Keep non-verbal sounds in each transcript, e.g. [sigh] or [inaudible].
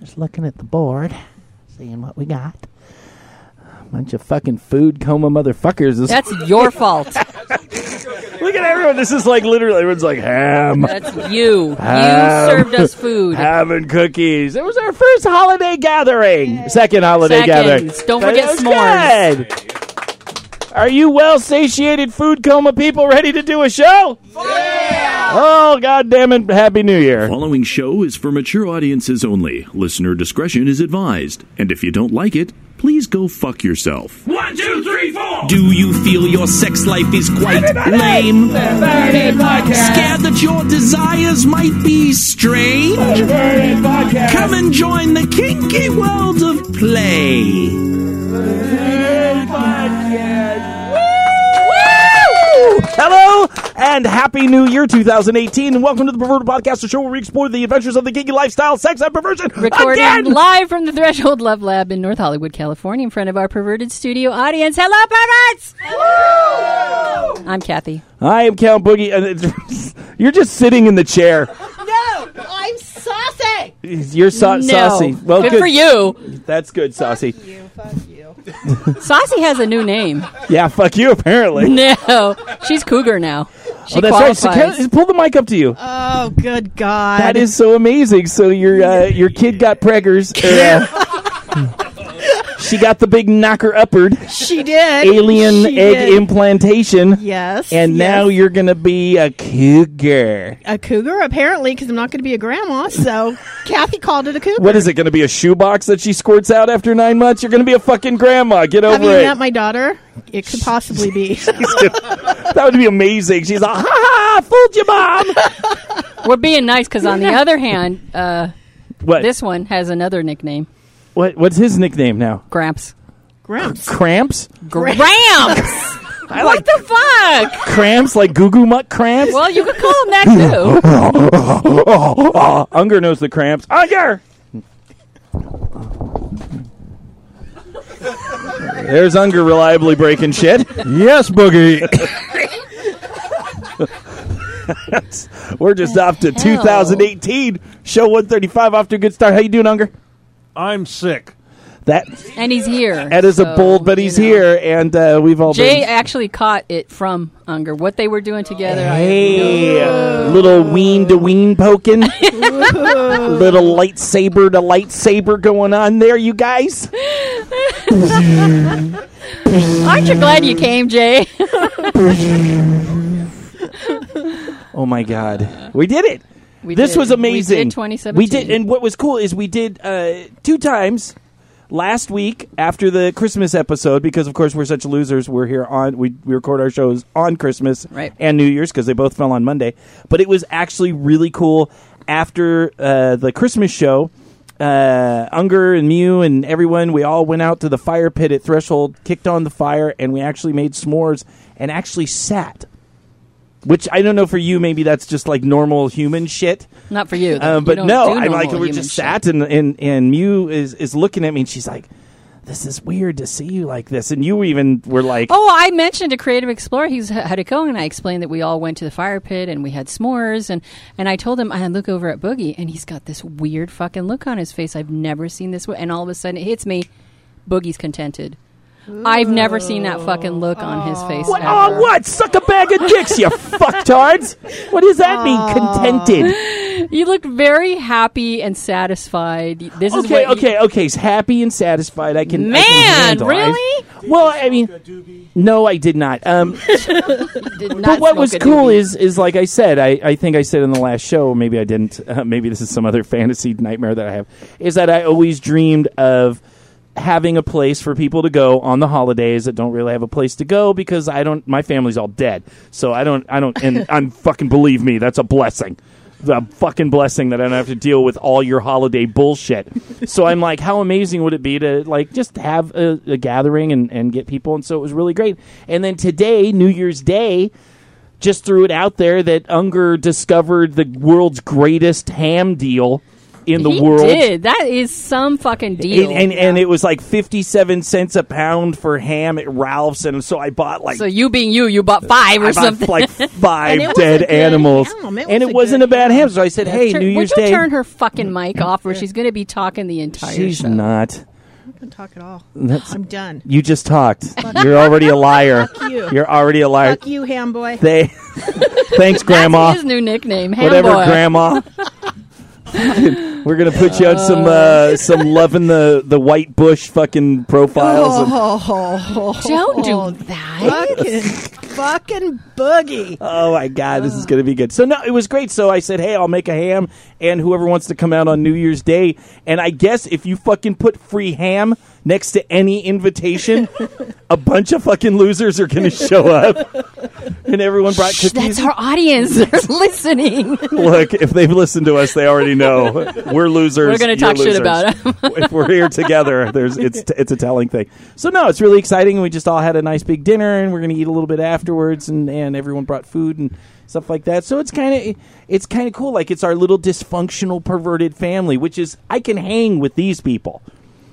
Just looking at the board, seeing what we got. A Bunch of fucking food coma motherfuckers. This- That's your fault. [laughs] Look at everyone. This is like literally everyone's like ham. That's you. You Ham. served us food. Ham and cookies. It was our first holiday gathering. Second holiday gathering. Don't forget That was good. Are you well satiated food coma people ready to do a show? Yeah! Oh, god damn it. Happy New Year. Following show is for mature audiences only. Listener discretion is advised. And if you don't like it, please go fuck yourself. One, two, three, four. Do you feel your sex life is quite lame? Scared that your desires might be strange? Come and join the kinky world of play. Hello and happy New Year 2018 and welcome to the Perverted Podcast, the show where we explore the adventures of the kinky lifestyle, sex, and perversion. Recording Again! live from the Threshold Love Lab in North Hollywood, California, in front of our perverted studio audience. Hello, perverts! I'm Kathy. I am Count Boogie, and [laughs] you're just sitting in the chair. No, I'm saucy. You're sa- no. saucy. Well, good, for you. That's good, saucy. You, fuck you. [laughs] Saucy has a new name. Yeah, fuck you. Apparently. [laughs] No, she's cougar now. She oh, that's right. So qualifies. pull the mic up to you. Oh, good God. That is so amazing. So your uh, your kid got preggers. [laughs] Uh, she got the big knocker upward She did. alien She egg did. implantation. Yes. And yes. now you're gonna be a cougar. a cougar, apparently, because I'm not going to be a grandma. So [laughs] Kathy called it a cougar. What is it gonna be? A shoebox that she squirts out after nine months? You're gonna be a fucking grandma. Get over Have you it. met my daughter? It could possibly be. [laughs] that would be amazing. She's like, ha ha, fooled you, mom. We're being nice because, on the [laughs] other hand, uh, What? this one has another nickname what? What's his nickname now? Gramps. Gramps. Cramps. Gramps! [laughs] I what like the fuck? cramps, like goo goo muck cramps. Well, you could call him that too. [laughs] Unger knows the cramps. Unger. There's Unger reliably breaking shit. Yes, Boogie. [laughs] We're just off to hell? 2018. Show 135 off to a good start. How you doing, Unger? I'm sick. That And he's here. that is a so, bold, but you he's know. here, and uh, we've all Jay been. actually caught it from Unger. What they were doing together. Hey, uh, little ween to ween poking, [laughs] little lightsaber to lightsaber going on there, you guys. [laughs] Aren't you glad you came, Jay? [laughs] Oh my God, we did it! We this did. was amazing. We did 2017. We did, and what was cool is we did uh, two times last week after the Christmas episode because, of course, we're such losers. We're here on we we record our shows on Christmas Right. and New Year's because they both fell on Monday. But it was actually really cool after uh, the Christmas show. Uh, Unger and Mew and everyone, we all went out to the fire pit at Threshold, kicked on the fire, and we actually made s'mores and actually sat. Which I don't know for you, maybe that's just like normal human shit. Not for you. though. Um, You but no, I'm like we're just shit. sat and and and Mew is is looking at me and she's like, "This is weird to see you like this." And you even were like, Oh, I mentioned a creative explorer. He's had it going, and I explained that we all went to the fire pit and we had s'mores, and and I told him I look over at Boogie, and he's got this weird fucking look on his face. I've never seen this, and all of a sudden it hits me. Boogie's contented. I've never seen that fucking look on his face. "What? ever. Oh, what? Suck a bag of dicks, you [laughs] fucktards! What does that mean? Contented? You looked very happy and satisfied. This is Okay, what you- okay, okay. He's happy and satisfied. I can. I can Man, handle. I- really? well, I mean, no, I did not. Um, [laughs] Did not but what smoke was a cool doobie. is is like I said, I, I think I said in the last show, maybe I didn't. Uh, [laughs] maybe this is some other fantasy nightmare that I have. Is that I always dreamed of having a place for people to go on the holidays that don't really have a place to go because I don't. My family's all dead, so I don't. I don't. And I'm [laughs] fucking believe me, that's a blessing. The fucking blessing that I don't have to deal with all your holiday bullshit. so I'm like, how amazing would it be to like just have a, a gathering and, and get people? And so it was really great. And then today, New Year's Day, just threw it out there that Unger discovered the world's greatest ham deal in the he world. did. That is some fucking deal. And, and, and it was like 57 cents a pound for ham at Ralph's. And so I bought like so you being you, you bought five or I bought something. like five [laughs] And it was dead animals, ham. It and it wasn't good a bad ham. ham. So I said, "Hey, Turn- New Year's would you Day." turn her fucking mic off, or [laughs] she's going to be talking the entire She's show? not. I can talk at all. That's- I'm done. You just talked. [laughs] You're already a liar. you. You're already a liar. Fuck you, ham boy. They. Thanks, Grandma. That's his new nickname. Ham Whatever, boy. Grandma. We're gonna put you on some uh, some loving the the white bush fucking profiles. and- Oh, Don't do that. fucking, fucking boogie. Oh my god, this is going to be good. So no, it was great. So I said, "Hey, I'll make a ham and whoever wants to come out on New Year's Day." And I guess if you fucking put free ham next to any invitation, a bunch of fucking losers are going to show up. And everyone brought Shh, cookies. that's our audience. [laughs] They're listening. Look, if they've listened to us, they already know we're losers. We're gonna you're talk shit losers. about 'em. [laughs] if we're here together, there's it's it's a telling thing. So no, it's really exciting. We just all had a nice big dinner, and we're gonna eat a little bit afterwards, and and everyone brought food and stuff like that. So it's kind of it's kind of cool. Like it's our little dysfunctional, perverted family, which is I can hang with these people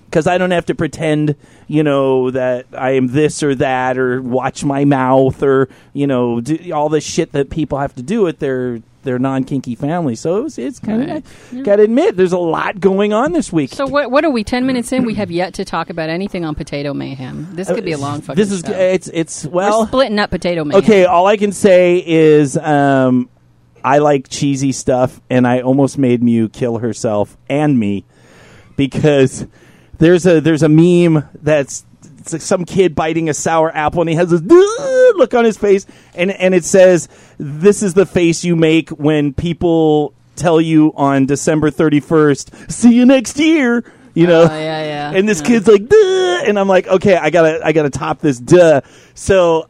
because I don't have to pretend, you know, that I am this or that, or watch my mouth, or you know, do all the shit that people have to do with their their non kinky family. So it was, it's kind of got to admit, there's a lot going on this week. So what? What are we? Ten minutes in, we have yet to talk about anything on potato mayhem. This could be a long fucking. this is show. it's it's We're well splitting up potato mayhem. okay. All I can say is um, I like cheesy stuff, and I almost made Mew kill herself and me because there's a there's a meme that's it's like some kid biting a sour apple and he has this [laughs] look on his face and and it says this is the face you make when people tell you on December 31st see you next year you know? Oh, yeah, yeah. and this kid's like duh and I'm like okay I got to I got to top this duh. So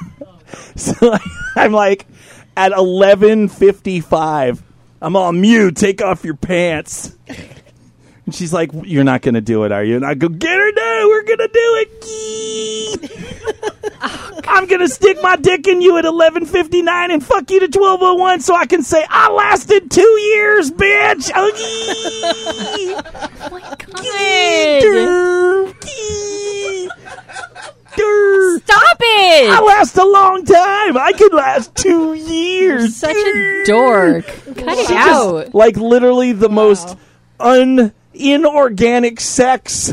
[laughs] so [laughs] I'm like at 11:55 I'm all Mew take off your pants and she's like, "You're not going to do it, are you?" And I go, "Get her no, we're going to do it. [laughs] [laughs] I'm going to stick my dick in you at 11:59 and fuck you to 12:01 so I can say I lasted 2 years, bitch." Oh my [laughs] God. Stop it! I last a long time. I could last 2 years. Such a dork. Cut it out. just, like literally the most un inorganic sex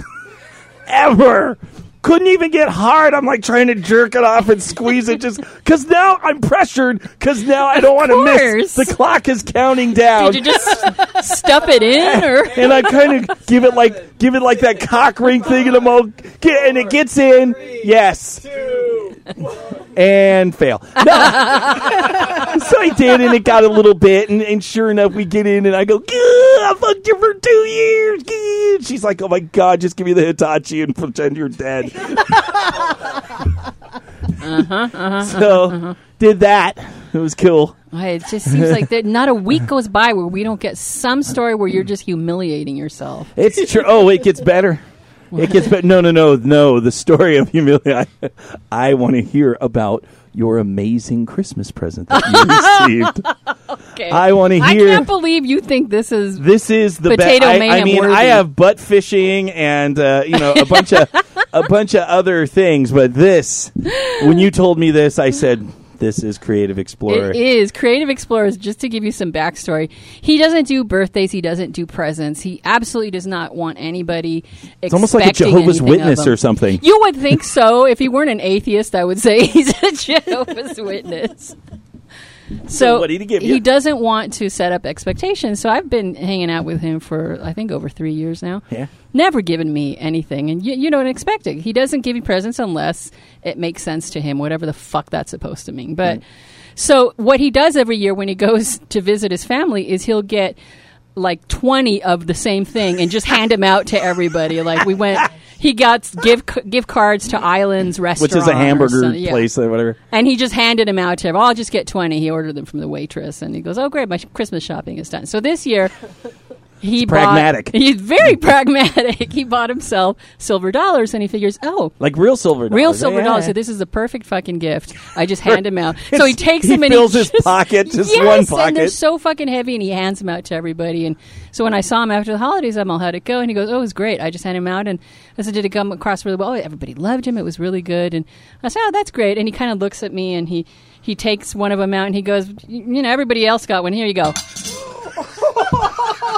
ever. Couldn't even get hard. I'm like trying to jerk it off and squeeze it just because now I'm pressured because now I don't want to miss. The clock is counting down. Did you just stuff it in, or [laughs] and I kind of give it like give it like that cock ring thing, and I'm all get, and it gets in. Yes. And fail. No. [laughs] so I did, and it got a little bit, and, and sure enough, we get in, and I go, I fucked you for two years. Gah." She's like, oh my god, just give me the Hitachi and pretend you're dead. [laughs] Uh-huh, uh-huh, uh-huh, so did that. It was cool. it just seems like that not a week goes by where we don't get some story where you're just humiliating yourself. It's true. Oh, it gets better. It gets better. No, no, no, no. The story of humility. I, I want to hear about your amazing Christmas present that you [laughs] received. Okay. I want to hear. I can't believe you think this is. this is the best. Potato I, I mean, worthy. I have butt fishing and uh, you know a bunch of a bunch of other things, but this, when you told me this, I said, "This is Creative Explorer." It is Creative Explorers. Just to give you some backstory, he doesn't do birthdays. He doesn't do presents. He absolutely does not want anybody. it's almost like a Jehovah's Witness or something. You would think so. if he weren't an atheist, I would say [laughs] he's a Jehovah's Witness. So, what did he give he doesn't want to set up expectations. So I've been hanging out with him for I think over three years now. Yeah. Never given me anything, and you, you don't expect it. He doesn't give you presents unless it makes sense to him, whatever the fuck that's supposed to mean. But mm. so what he does every year when he [laughs] goes to visit his family is he'll get like 20 of the same thing and just hand them out to everybody. Like we went, he got gift gift cards to Islands Restaurant, Which is a hamburger. Yeah. place or whatever. And he just handed them out to everyone. I'll just get 20. He ordered them from the waitress and he goes, Oh, great, my Christmas shopping is done. So this year, he pragmatic. [laughs] He's very [laughs] pragmatic. He bought himself silver dollars, and he figures, oh, like real silver dollars. real silver Yeah. dollars. So this is the perfect fucking gift. I just [laughs] hand him out. So he takes He them and fills he his just- pocket, just yes, one and they're so fucking heavy, and he hands them out to everybody. And so when I saw him after the holidays, I'm all, how'd it go? And he goes, oh, it was great. I just handed him out, and I said, did it come across really well? Oh, everybody loved him. It was really good. And I said, oh, that's great. And he kind of looks at me, and he he takes one of them out, and he goes, you know, everybody else got one. Here you go.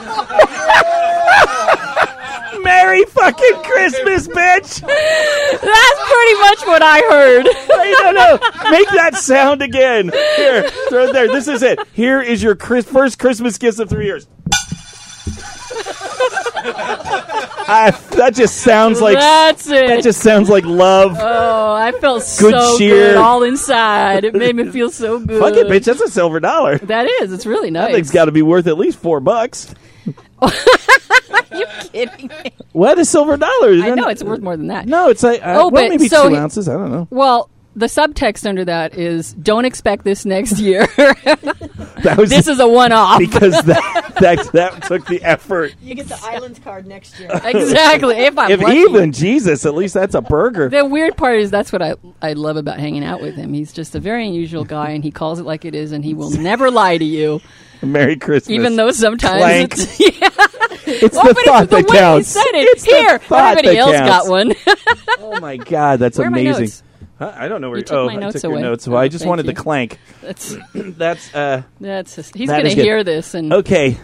[laughs] Merry fucking Christmas, bitch! That's pretty much what I heard. Wait, no, no. Make that sound again. Here, throw it there. This is it. Here is your Chris- first Christmas gift of three years. I, that just sounds like That's it. that just sounds like love. Oh, I felt Good so cheer. good all inside. It made me feel so good. Fuck it, bitch. That's a silver dollar. That is. It's really nice. That thing's got to be worth at least four bucks. [laughs] you kidding me? What a silver dollar? I know it's worth more than that. No, it's like uh, Oh, well, but maybe so two he- ounces. I don't know. Well, the subtext under that is don't expect this next year. [laughs] That was this is a one-off. because that, [laughs] that that took the effort. You get the islands card next year. exactly. If I'm If lucky. even Jesus, at least that's a burger. The weird part is that's what I I love about hanging out with him. He's just a very unusual guy, and he calls it like it is, and he will never lie to you, Merry Christmas. even though sometimes Clank. it's [laughs] yeah. it's Oh, the but thought it's the that way counts. he said it. It's the Here, thought everybody that else counts. got one. Oh my god, that's Where are my amazing. Notes? Huh? I don't know where You took oh, my I notes took your away. notes. Well, I Oh, just wanted you. the clank. [laughs] That's [clears throat] That's uh that's just, he's That going is to good. hear this and okay.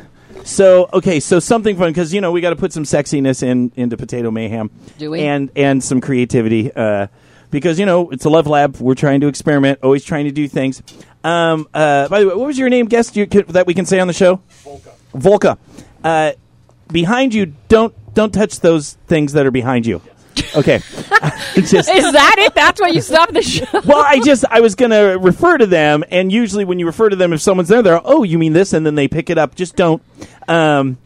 So okay, so something fun because you know we got to put some sexiness in into potato mayhem. Do we? And and some creativity uh, because you know it's a love lab. We're trying to experiment, always trying to do things. Um, uh, by the way, what was your name, guest you, could- that we can say on the show? Volka. Volka. Uh, behind you, don't don't touch those things that are behind you. Okay. [laughs] Just Is that it? That's why you stopped the show? well, I just I was gonna refer to them, and usually when you refer to them, if someone's there, they're oh, you mean this, and then they pick it up. Just don't. Um,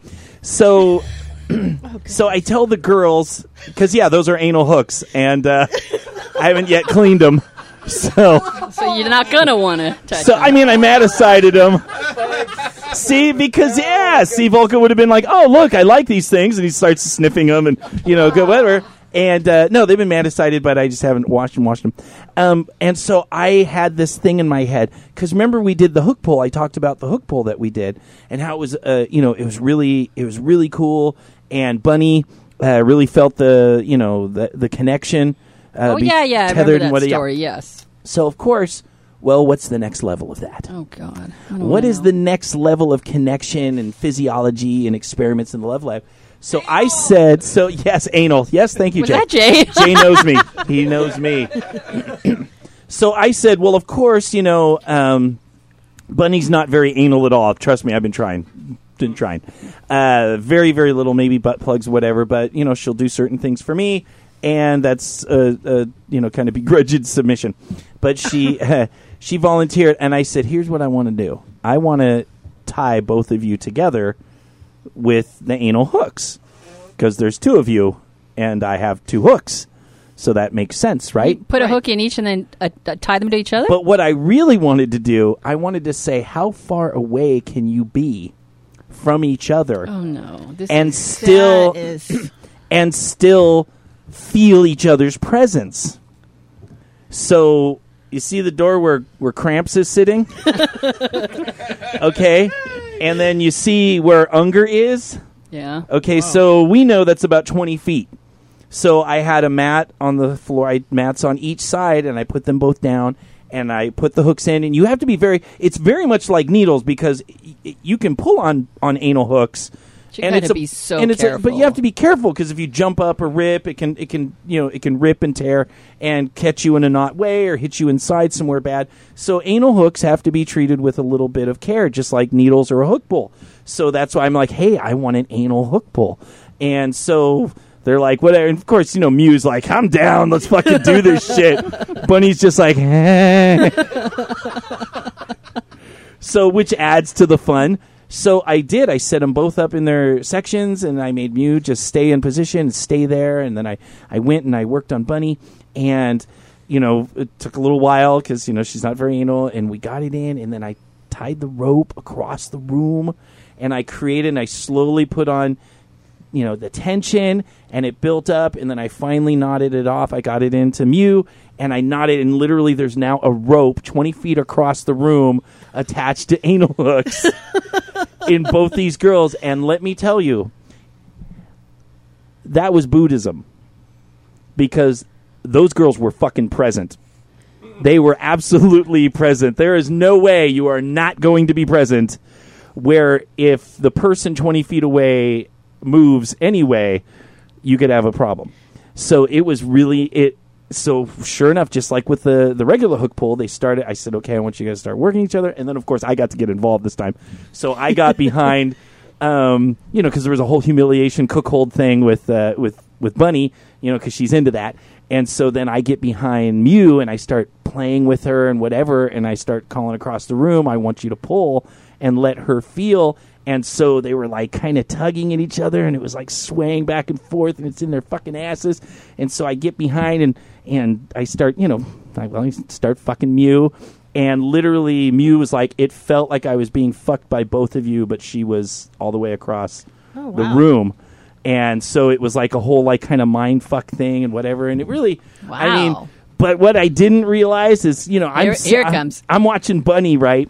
so, [clears throat] so I tell the girls because yeah, those are anal hooks, and uh, I haven't yet cleaned them. So, So you're not going to want to touch so it. I mean, I maticided them. See, because yeah, see, Volka would have been like, "Oh, look, I like these things," and he starts sniffing them, and you know, go whatever. And uh, no, they've been maticided, but I just haven't washed and washed them. Um, and so I had this thing in my head because remember we did the hook pull. I talked about the hook pull that we did and how it was, uh, you know, it was really, it was really cool. And Bunny uh, really felt the, you know, the the connection. Uh, Oh, yeah, yeah. I tethered remember that what- yeah. yes. So of course, well, what's the next level of that? Oh, God. What is the next level of connection and physiology and experiments in the love lab? So I said, so yes, anal. Yes, thank you, Was Jay. that Jay? [laughs] Jay knows me. [laughs] He knows me. [clears throat] so I said, well, of course, you know, um, Bunny's not very anal at all. Trust me, I've been trying. Been trying. Uh, very, very little, maybe butt plugs, whatever. But you know, she'll do certain things for me, and that's uh, uh, you know, kind of [laughs] begrudged submission. But she uh, she volunteered, and I said, here's what I want to do. I want to tie both of you together with the anal hooks because there's two of you, and I have two hooks, so that makes sense, right? Put a hook in each and then uh, uh, tie them to each other? But what I really wanted to do, I wanted to say, how far away can you be from each other oh, no. This and is, still That is [clears throat] and still feel each other's presence? So you see the door where where Cramps is sitting, [laughs] okay, and then you see where Unger is. yeah. Okay, so we know that's about 20 feet. So I had a mat on the floor, I mats on each side, and I put them both down, and I put the hooks in. And you have to be very. It's very much like needles because y- y- you can pull on on anal hooks. You and it's a, be so and it's a- but you have to be careful because if you jump up or rip, it can it can you know it can rip and tear and catch you in a knot way or hit you inside somewhere bad. So anal hooks have to be treated with a little bit of care, just like needles or a hook pull. So that's why I'm like, hey, I want an anal hook pull, and so they're like, whatever. And of course, you know, Mew's like, I'm down. Let's fucking do this [laughs] shit. Bunny's just like, [laughs] eh. so which adds to the fun. So I did. I set them both up in their sections, and I made Mew just stay in position stay there. And then I, I went and I worked on Bunny, and you know it took a little while because you know she's not very anal, and we got it in, and then I tied the rope across the room, and I created and I slowly put on you know the tension and it built up and then I finally knotted it off. I got it into Mew and I nodded, and literally there's now a rope 20 feet across the room attached to anal hooks [laughs] in both these girls and let me tell you that was Buddhism because those girls were fucking present. They were absolutely present. There is no way you are not going to be present where if the person 20 feet away moves anyway, you could have a problem. So it was really it. So sure enough, just like with the the regular hook pull, they started. I said, "Okay, I want you guys to start working each other," and then of course I got to get involved this time. So I got behind, [laughs] um, you know, because there was a whole humiliation cuckold thing with uh, with with Bunny, you know, because she's into that. And so then I get behind Mew and I start playing with her and whatever, and I start calling across the room, "I want you to pull," and let her feel. And so they were like kind of tugging at each other, and it was like swaying back and forth, and it's in their fucking asses. And so I get behind and and I start, you know, I, well, I start fucking Mew, and literally Mew was like, it felt like I was being fucked by both of you, but she was all the way across Oh, the room. And so it was like a whole like kind of mind fuck thing and whatever. And it really, wow. I mean, but what I didn't realize is, you know, I'm here I'm- comes. I'm watching Bunny, right?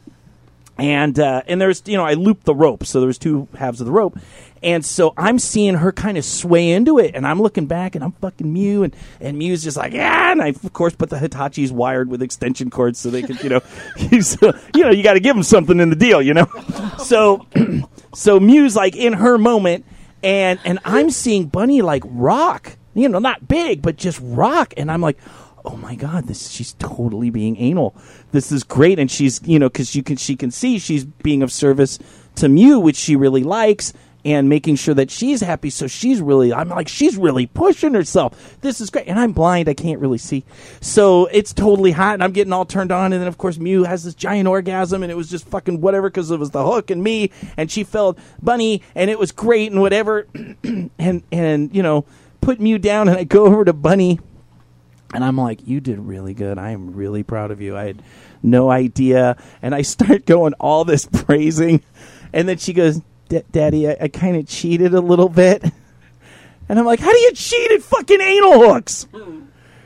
And uh, and there's you know I looped the rope, so there was two halves of the rope, and so I'm seeing her kind of sway into it, and I'm looking back, and I'm fucking Mew, and and Mew's just like yeah, and I of course put the Hitachi's wired with extension cords so they could you know, [laughs] you know you got to give them something in the deal, you know, [laughs] so [clears throat] so Mew's like in her moment, and and I'm seeing Bunny like rock, you know, not big, but just rock, and I'm like, oh my god, this she's totally being anal. This is great, and she's you know because you can she can see she's being of service to Mew, which she really likes. And making sure that she's happy, so she's really, I'm like, she's really pushing herself. This is great. And I'm blind, I can't really see. So it's totally hot, and I'm getting all turned on. And then, of course, Mew has this giant orgasm, and it was just fucking whatever because it was the hook and me, and she felt Bunny, and it was great and whatever. [clears throat] and, and, you know, put Mew down, and I go over to Bunny, and I'm like, you did really good. I am really proud of you. I had no idea. And I start [laughs] going all this praising. And then she goes, "D- Daddy, I, I kind of cheated a little bit. [laughs] And I'm like, how do you cheat at fucking anal hooks?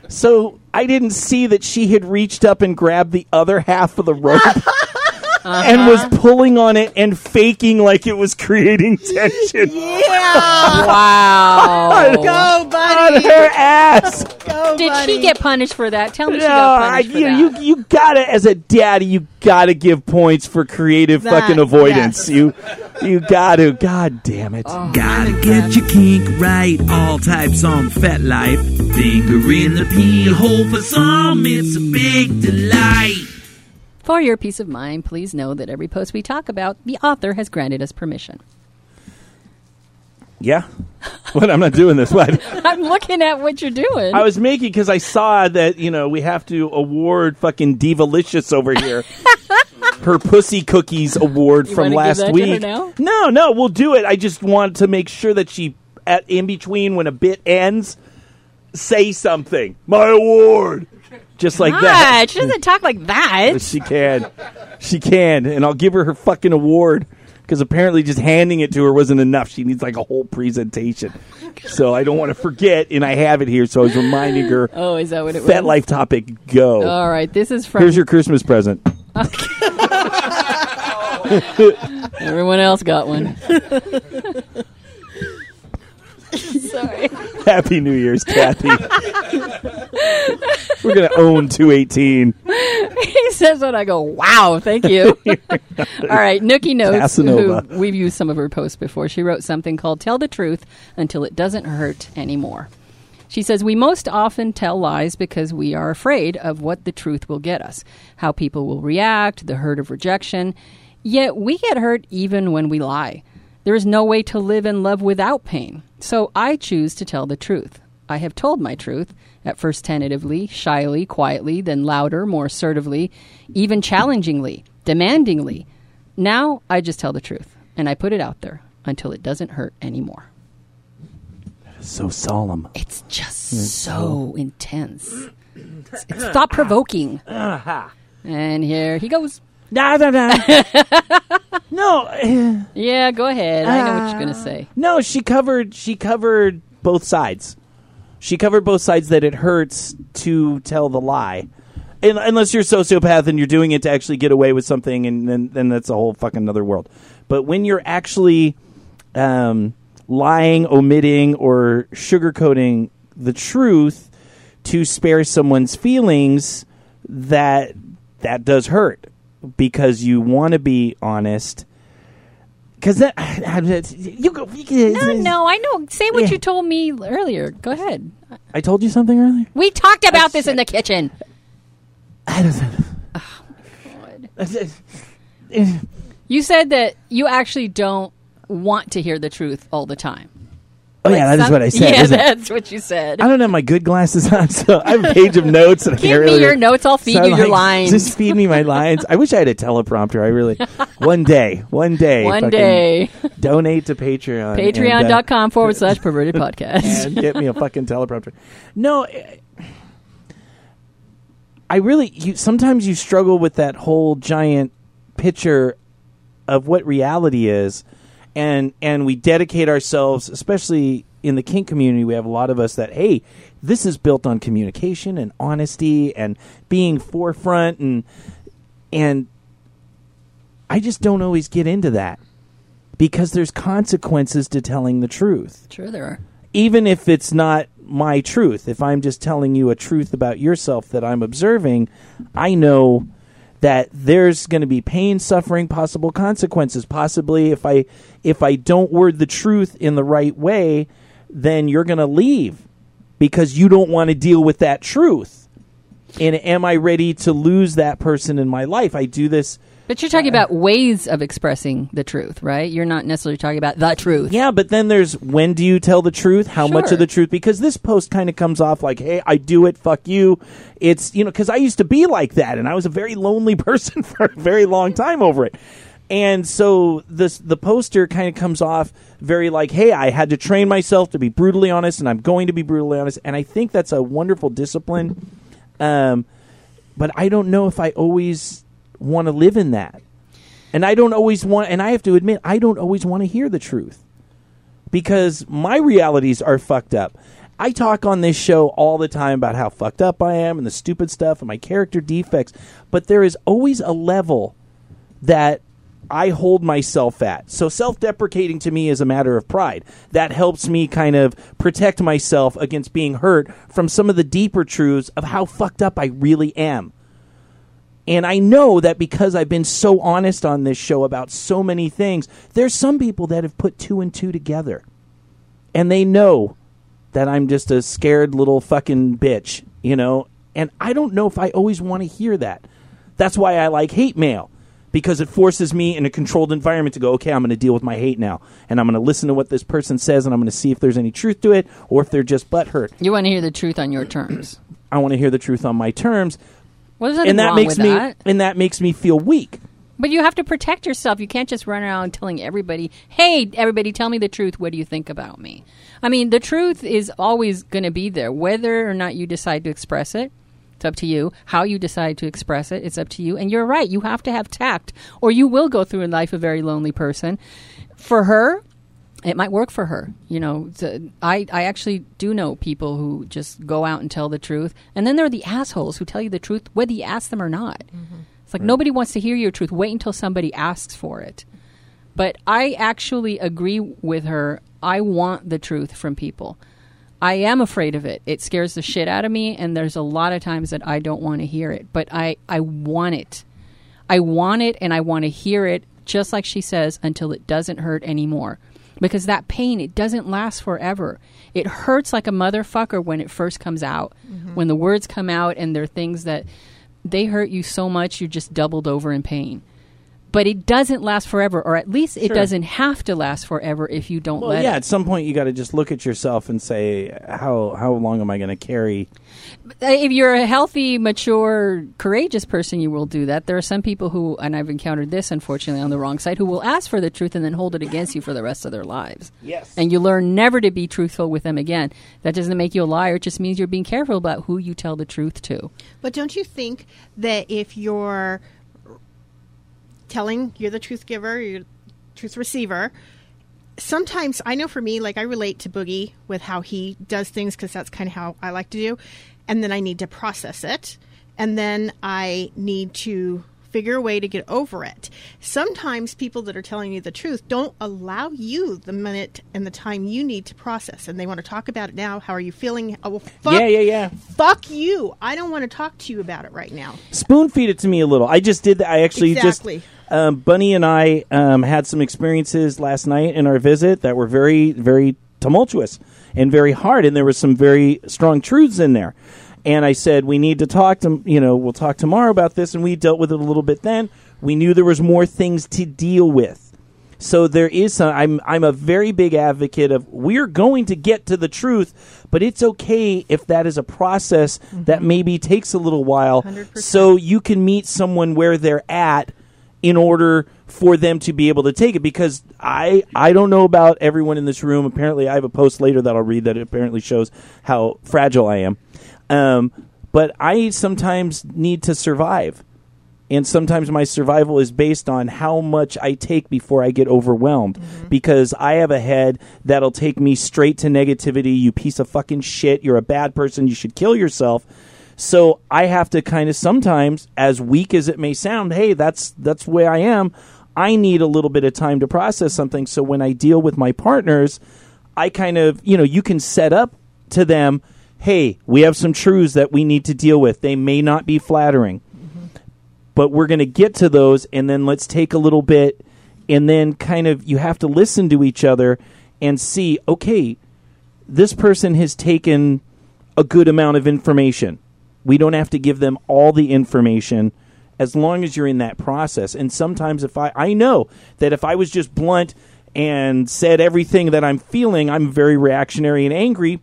So I didn't see that she had reached up and grabbed the other half of the rope [laughs] and was uh-huh. pulling on it and faking like it was creating [laughs] tension Yeah. Wow. Go, on buddy. her ass. Go, Did buddy. she get punished for that? Tell me she No, got I, punished for you, that. you you gotta as a daddy, you gotta give points for creative That- fucking avoidance. yes. You you gotta. God damn it. Oh, gotta get your kink right. All types on FetLife. Finger in the pee hole for some. It's a big delight. For your peace of mind, please know that every post we talk about, the author has granted us permission. Yeah. [laughs] What? I'm not doing this. What? [laughs] I'm looking at what you're doing. I was making because I saw that you know we have to award fucking Divalicious over here. [laughs] Her pussy cookies award You from last that to her week. No, no, we'll do it. I just want to make sure that she at in between when a bit ends, say something. My award, just like that. She doesn't talk like that. But she can. She can. And I'll give her her fucking award because apparently just handing it to her wasn't enough. She needs like a whole presentation. So I don't want to forget, and I have it here. So I was reminding her. Oh, is that what it Fat was? FetLife topic, go. All right, this is from Here's your Christmas present. Everyone else got one. Sorry. Happy New Year's, Kathy. We're going to own 218. he says that I go, wow, thank you. [laughs] All right, Nookie knows Casanova. who we've used some of her posts before. She wrote something called "Tell the Truth Until It Doesn't Hurt Anymore." She says we most often tell lies because we are afraid of what the truth will get us, how people will react, the hurt of rejection. Yet we get hurt even when we lie. There is no way to live and love without pain. So I choose to tell the truth. I have told my truth, at first tentatively, shyly, quietly, then louder, more assertively, even challengingly, demandingly. Now I just tell the truth, and I put it out there until it doesn't hurt anymore. That is so solemn. It's just mm. so intense. It's, it's thought provoking. [laughs] And here he goes. Nah, [laughs] nah. no, eh, Yeah, go ahead. I know what you're Uh, going to say. no. She covered. She covered both sides. She covered both sides that it hurts to tell the lie. Un- Unless you're a sociopath and you're doing it to actually get away with something, and then, then that's a whole fucking other world. But when you're actually um, lying, omitting, or sugarcoating the truth to spare someone's feelings, that that does hurt because you want to be honest. Because that [sighs] you go. You, No, no, I know. Say what Yeah. you told me earlier. Go ahead. I told you something earlier. We talked about this in the kitchen. I don't know. [sighs] [sighs] You said that you actually don't want to hear the truth all the time. Oh yeah, that is Some- what I said. Yeah, isn't it? that's what you said. I don't have my good glasses on, so I have a page of notes. And I Give can't me your notes. I'll feed So you I'm your like, lines. Just feed me my lines. I wish I had a teleprompter. I really, [laughs] one day, one day, One day. donate to Patreon. uh, Patreon.com forward slash perverted podcast. and get me a fucking teleprompter. No, eh, I really. You sometimes you struggle with that whole giant picture of what reality is, and and we dedicate ourselves, especially in the kink community. We have a lot of us that hey, this is built on communication and honesty and being forefront and and I just don't always get into that because there's consequences to telling the truth Sure, there are. even if it's not my truth, if I'm just telling you a truth about yourself that I'm observing, I know that there's going to be pain, suffering, possible consequences. Possibly if I if I don't word the truth in the right way, then you're going to leave because you don't want to deal with that truth. And am I ready to lose that person in my life? I do this But you're talking about ways of expressing the truth, right? You're not necessarily talking about the truth. Yeah, but then there's when do you tell the truth? How much of the truth? Because this post kind of comes off like, hey, I do it, fuck you. It's, you know, because I used to be like that and I was a very lonely [laughs] person for a very long time over it. And so this the poster kind of comes off very like, hey, I had to train myself to be brutally honest and I'm going to be brutally honest. And I think that's a wonderful discipline. Um, but I don't know if I always want to live in that. And I don't always want, and I have to admit, I don't always want to hear the truth because my realities are fucked up. I talk on this show all the time about how fucked up I am and the stupid stuff and my character defects, but there is always a level that I hold myself at. So self deprecating to me is a matter of pride. That helps me kind of protect myself against being hurt from some of the deeper truths of how fucked up I really am. And I know that because I've been so honest on this show about so many things, there's some people that have put two and two together. And they know that I'm just a scared little fucking bitch, you know? And I don't know if I always want to hear that. That's why I like hate mail because it forces me in a controlled environment to go, okay, I'm going to deal with my hate now. And I'm going to listen to what this person says and I'm going to see if there's any truth to it or if they're just butthurt. You want to hear the truth on your terms. [clears throat] I want to hear the truth on my terms. Well, there's nothing And that makes me that. and that makes me feel weak. But you have to protect yourself. You can't just run around telling everybody, "Hey, everybody, tell me the truth. What do you think about me?" I mean, the truth is always going to be there, whether or not you decide to express it. It's up to you. How you decide to express it, it's up to you. And you're right. You have to have tact, or you will go through in life a very lonely person. For her, it might work for her. You know, the- I, I actually do know people who just go out and tell the truth. And then there are the assholes who tell you the truth whether you ask them or not. Mm-hmm. It's like nobody wants to hear your truth. Wait until somebody asks for it. But I actually agree with her. I want the truth from people. I am afraid of it. It scares the shit out of me, and there's a lot of times that I don't want to hear it. But I, I want it. I want it, and I want to hear it, just like she says, until it doesn't hurt anymore. Because that pain, it doesn't last forever. It hurts like a motherfucker when it first comes out. Mm-hmm. When the words come out, and they're things that they hurt you so much you're just doubled over in pain. But it doesn't last forever, or at least it Sure. doesn't have to last forever if you don't let it. Well, let yeah, it. at some point you got to just look at yourself and say, how how long am I going to carry? Uh, If you're a healthy, mature, courageous person, you will do that. There are some people who, and I've encountered this unfortunately on the wrong side, who will ask for the truth and then hold it against you for the rest of their lives. Yes. And you learn never to be truthful with them again. That doesn't make you a liar. It just means you're being careful about who you tell the truth to. But don't you think that if you're telling you're the truth giver, you're the truth receiver. Sometimes I know for me, like I relate to Boogie with how he does things because that's kind of how I like to do. And then I need to process it. And then I need to figure a way to get over it. Sometimes people that are telling you the truth don't allow you the minute and the time you need to process. And they want to talk about it now. How are you feeling? Oh, well, fuck, Yeah, yeah, yeah. Fuck you. I don't want to talk to you about it right now. spoon feed it to me a little. I just did that. I actually Exactly. just um, Bunny and I um, had some experiences last night in our visit that were very, very tumultuous and very hard, and there was some very strong truths in there. And I said we need to talk to you know we'll talk tomorrow about this, and we dealt with it a little bit then. We knew there was more things to deal with. So there is some. I'm I'm a very big advocate of we're going to get to the truth, but it's okay if that is a process that maybe takes a little while, 100%. so you can meet someone where they're at in order for them to be able to take it. Because I I don't know about everyone in this room. Apparently, I have a post later that I'll read that apparently shows how fragile I am. Um, but I sometimes need to survive and sometimes my survival is based on how much I take before I get overwhelmed because I have a head that'll take me straight to negativity. You piece of fucking shit. You're a bad person. You should kill yourself. So I have to kind of sometimes, as weak as it may sound, hey, that's that's where I am. I need a little bit of time to process something. So when I deal with my partners, I kind of, you know, you can set up to them, hey, we have some truths that we need to deal with. They may not be flattering but we're going to get to those and then let's take a little bit and then kind of you have to listen to each other and see okay this person has taken a good amount of information we don't have to give them all the information as long as you're in that process. And sometimes if i i know that if i was just blunt and said everything that i'm feeling i'm very reactionary and angry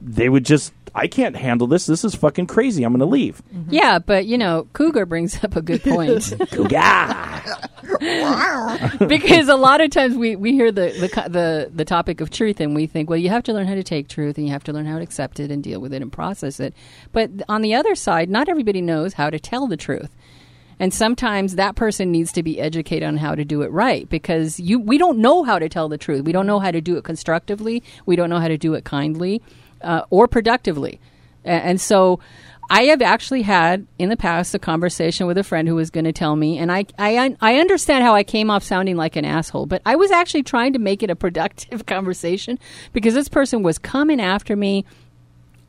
they would just i can't handle this this is fucking crazy i'm going to leave Yeah, but you know, Cougar brings up a good point [laughs] yeah [laughs] because a lot of times we, we hear the, the the the topic of truth and we think, well, you have to learn how to take truth and you have to learn how to accept it and deal with it and process it. But on the other side, not everybody knows how to tell the truth. And sometimes that person needs to be educated on how to do it right because you we don't know how to tell the truth. We don't know how to do it constructively. We don't know how to do it kindly uh, or productively. And so I have actually had in the past a conversation with a friend who was going to tell me, and I, I, I understand how I came off sounding like an asshole, but I was actually trying to make it a productive [laughs] conversation because this person was coming after me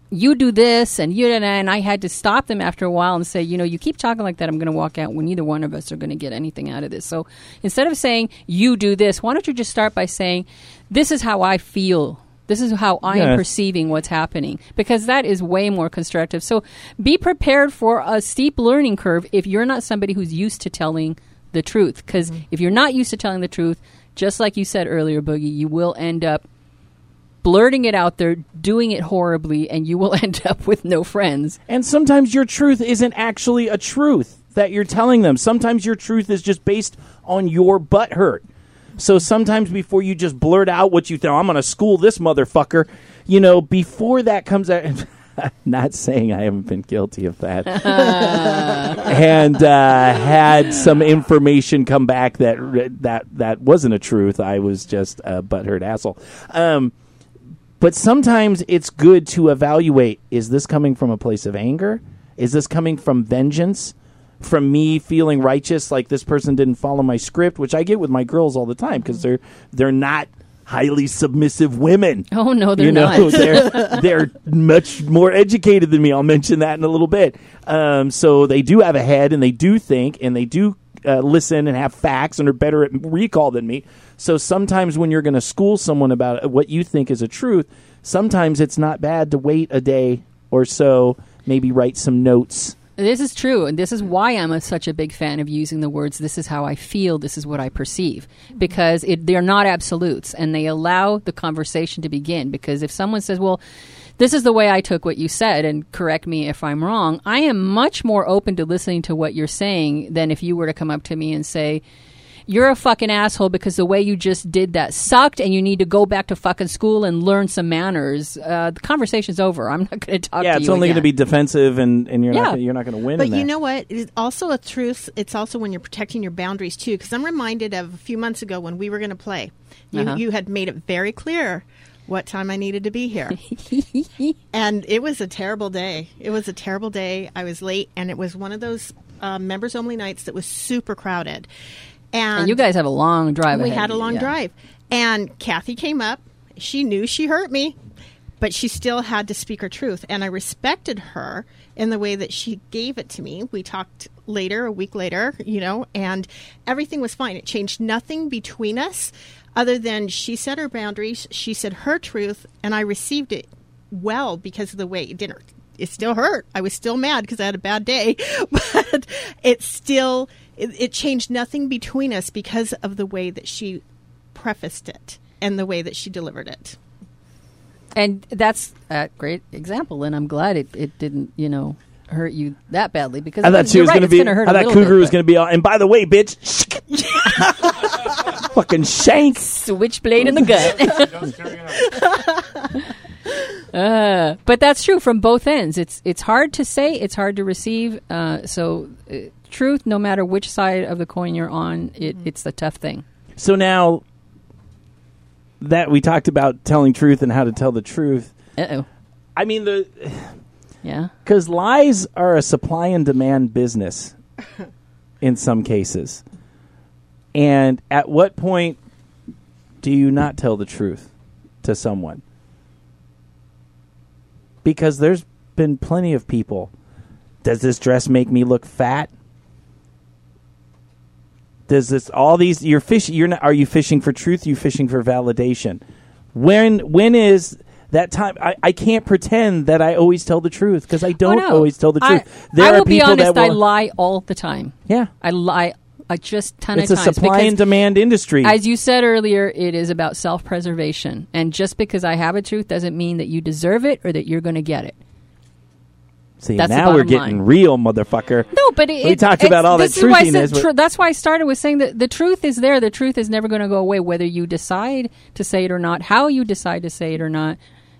you do this and you and I had to stop them after a while and say, you know, you keep talking like that, I'm going to walk out when neither one of us are going to get anything out of this. So instead of saying you do this, why don't you just start by saying, this is how I feel. This is how I Yeah. am perceiving what's happening because that is way more constructive. So be prepared for a steep learning curve if you're not somebody who's used to telling the truth. Because mm-hmm. if you're not used to telling the truth, just like you said earlier, Boogie, you will end up blurting it out there, doing it horribly, and you will [laughs] end up with no friends. And sometimes your truth isn't actually a truth that you're telling them. Sometimes your truth is just based on your butt hurt. So sometimes before you just blurt out what you think, I'm going to school this motherfucker, you know, before that comes out. [laughs] Not saying I haven't been guilty of that, [laughs] and uh, had some information come back that that that wasn't a truth. I was just a butthurt asshole. Um, but sometimes it's good to evaluate is this coming from a place of anger? Is this coming from vengeance? From me feeling righteous like this person didn't follow my script, which I get with my girls all the time because they're they're not highly submissive women. Oh no, they're you know, not. they're [laughs] they're much more educated than me. I'll mention that in a little bit. Um, so they do have a head and they do think and they do uh, listen and have facts and are better at recall than me. So sometimes when you're going to school someone about what you think is a truth, sometimes it's not bad to wait a day or so, maybe write some notes. This is true, and this is why I'm a, such a big fan of using the words "this is how I feel," "this is what I perceive," because it, they're not absolutes, and they allow the conversation to begin. Because if someone says, "Well," This is the way I took what you said, and correct me if I'm wrong. I am much more open to listening to what you're saying than if you were to come up to me and say, you're a fucking asshole because the way you just did that sucked, and you need to go back to fucking school and learn some manners. Uh, the conversation's over. I'm not going to talk yeah, to you. Yeah, it's only going to be defensive, and, and you're Yeah. not gonna, you're not going to win. But in you that. know what? It's also a truth. It's also when you're protecting your boundaries too. Because I'm reminded of a few months ago when we were going to play. You, Uh-huh. you had made it very clear what time I needed to be here, [laughs] and it was a terrible day. It was a terrible day. I was late, and it was one of those uh, members only nights that was super crowded. And, And you guys have a long drive. we had a you, long yeah. drive, and Kathy came up. She knew she hurt me, but she still had to speak her truth, and I respected her in the way that she gave it to me. We talked later, a week later, you know, and everything was fine. It changed nothing between us, other than she set her boundaries, she said her truth, and I received it well because of the way it didn't. It still hurt. I was still mad because I had a bad day, [laughs] but it still it, it changed nothing between us because of the way that she prefaced it and the way that she delivered it. And that's a great example, and I'm glad it, it didn't, you know, hurt you that badly because I thought she was right, going to be. gonna hurt I a thought Cougar bit, was going to be. all And by the way, bitch, [laughs] fucking shank. switchblade in the gut. [laughs] [laughs] uh, but that's true from both ends. It's it's hard to say, it's hard to receive. Uh, so, uh, truth, no matter which side of the coin you're on, it, it's the tough thing. So now that we talked about telling truth and how to tell the truth, Uh oh. I mean the Yeah. because lies are a supply and demand business [laughs] in some cases. And at what point do you not tell the truth to someone? Because there's been plenty of people. Does this dress make me look fat? Does this all these you're fishing you're not are you fishing for truth, you fishing for validation? When when is that time I, I can't pretend that I always tell the truth because I oh, don't Oh, no. always tell the I- truth. there I are will be people honest, that I lie all the time. Yeah. I lie a just ton It's of a times. supply and demand industry. As you said earlier, it is about self preservation. And just because I have a truth doesn't mean that you deserve it or that you're going to get it. See, That's now we're getting line. real, motherfucker. No, but it, We it- talked it's- about all that this is why I said truthiness, that's why I started with saying that the truth is there. The truth is never going to go away, whether you decide to say it or not. How you decide to say it or not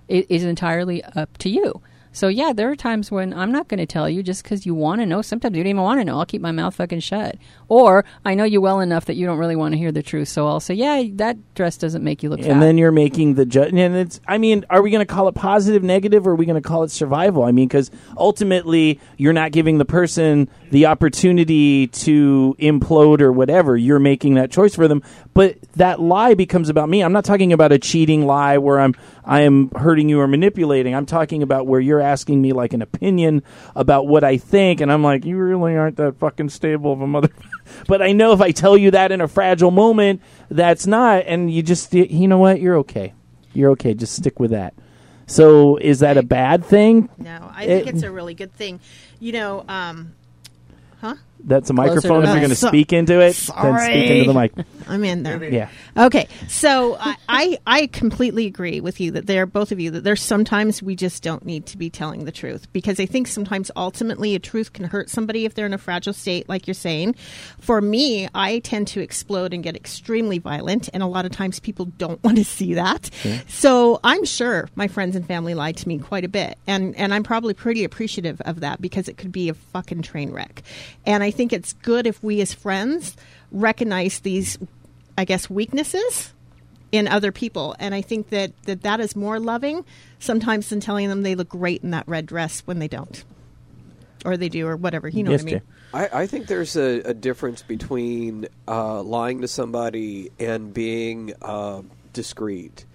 is entirely up to you. So yeah, there are times when I'm not going to tell you just because you want to know. Sometimes you don't even want to know. I'll keep my mouth fucking shut. Or I know you well enough that you don't really want to hear the truth. So I'll say, yeah, that dress doesn't make you look fat. and then you're making the judge. And it's, I mean, are we going to call it positive, negative, or are we going to call it survival? I mean, because ultimately, you're not giving the person the opportunity to implode or whatever. You're making that choice for them. But that lie becomes about me. I'm not talking about a cheating lie where I'm I am hurting you or manipulating. I'm talking about where you're asking me like an opinion about what I think, and I'm like, you really aren't that fucking stable of a mother. [laughs] but I know if I tell you that in a fragile moment, that's not, and you just, you know what, you're okay. You're okay. Just stick with that. So is that a bad thing? No, I think It- it's a really good thing. You know, um, That's a Closer microphone. to If you're going to. So- speak into it, then speak into the mic. I'm in there. Yeah. Okay, so I, I I completely agree with you that there both of you that there's sometimes we just don't need to be telling the truth because I think sometimes ultimately a truth can hurt somebody if they're in a fragile state, like you're saying. For me, I tend to explode and get extremely violent, and a lot of times people don't [laughs] want to see that. So I'm sure my friends and family lied to me quite a bit, and and I'm probably pretty appreciative of that because it could be a fucking train wreck. And I think it's good if we as friends recognize these I guess weaknesses in other people. And I think that that, that is more loving sometimes than telling them they look great in that red dress when they don't. Or they do or whatever. You know Yes, what I mean. I, I think there's a, a difference between uh, lying to somebody and being uh, discreet.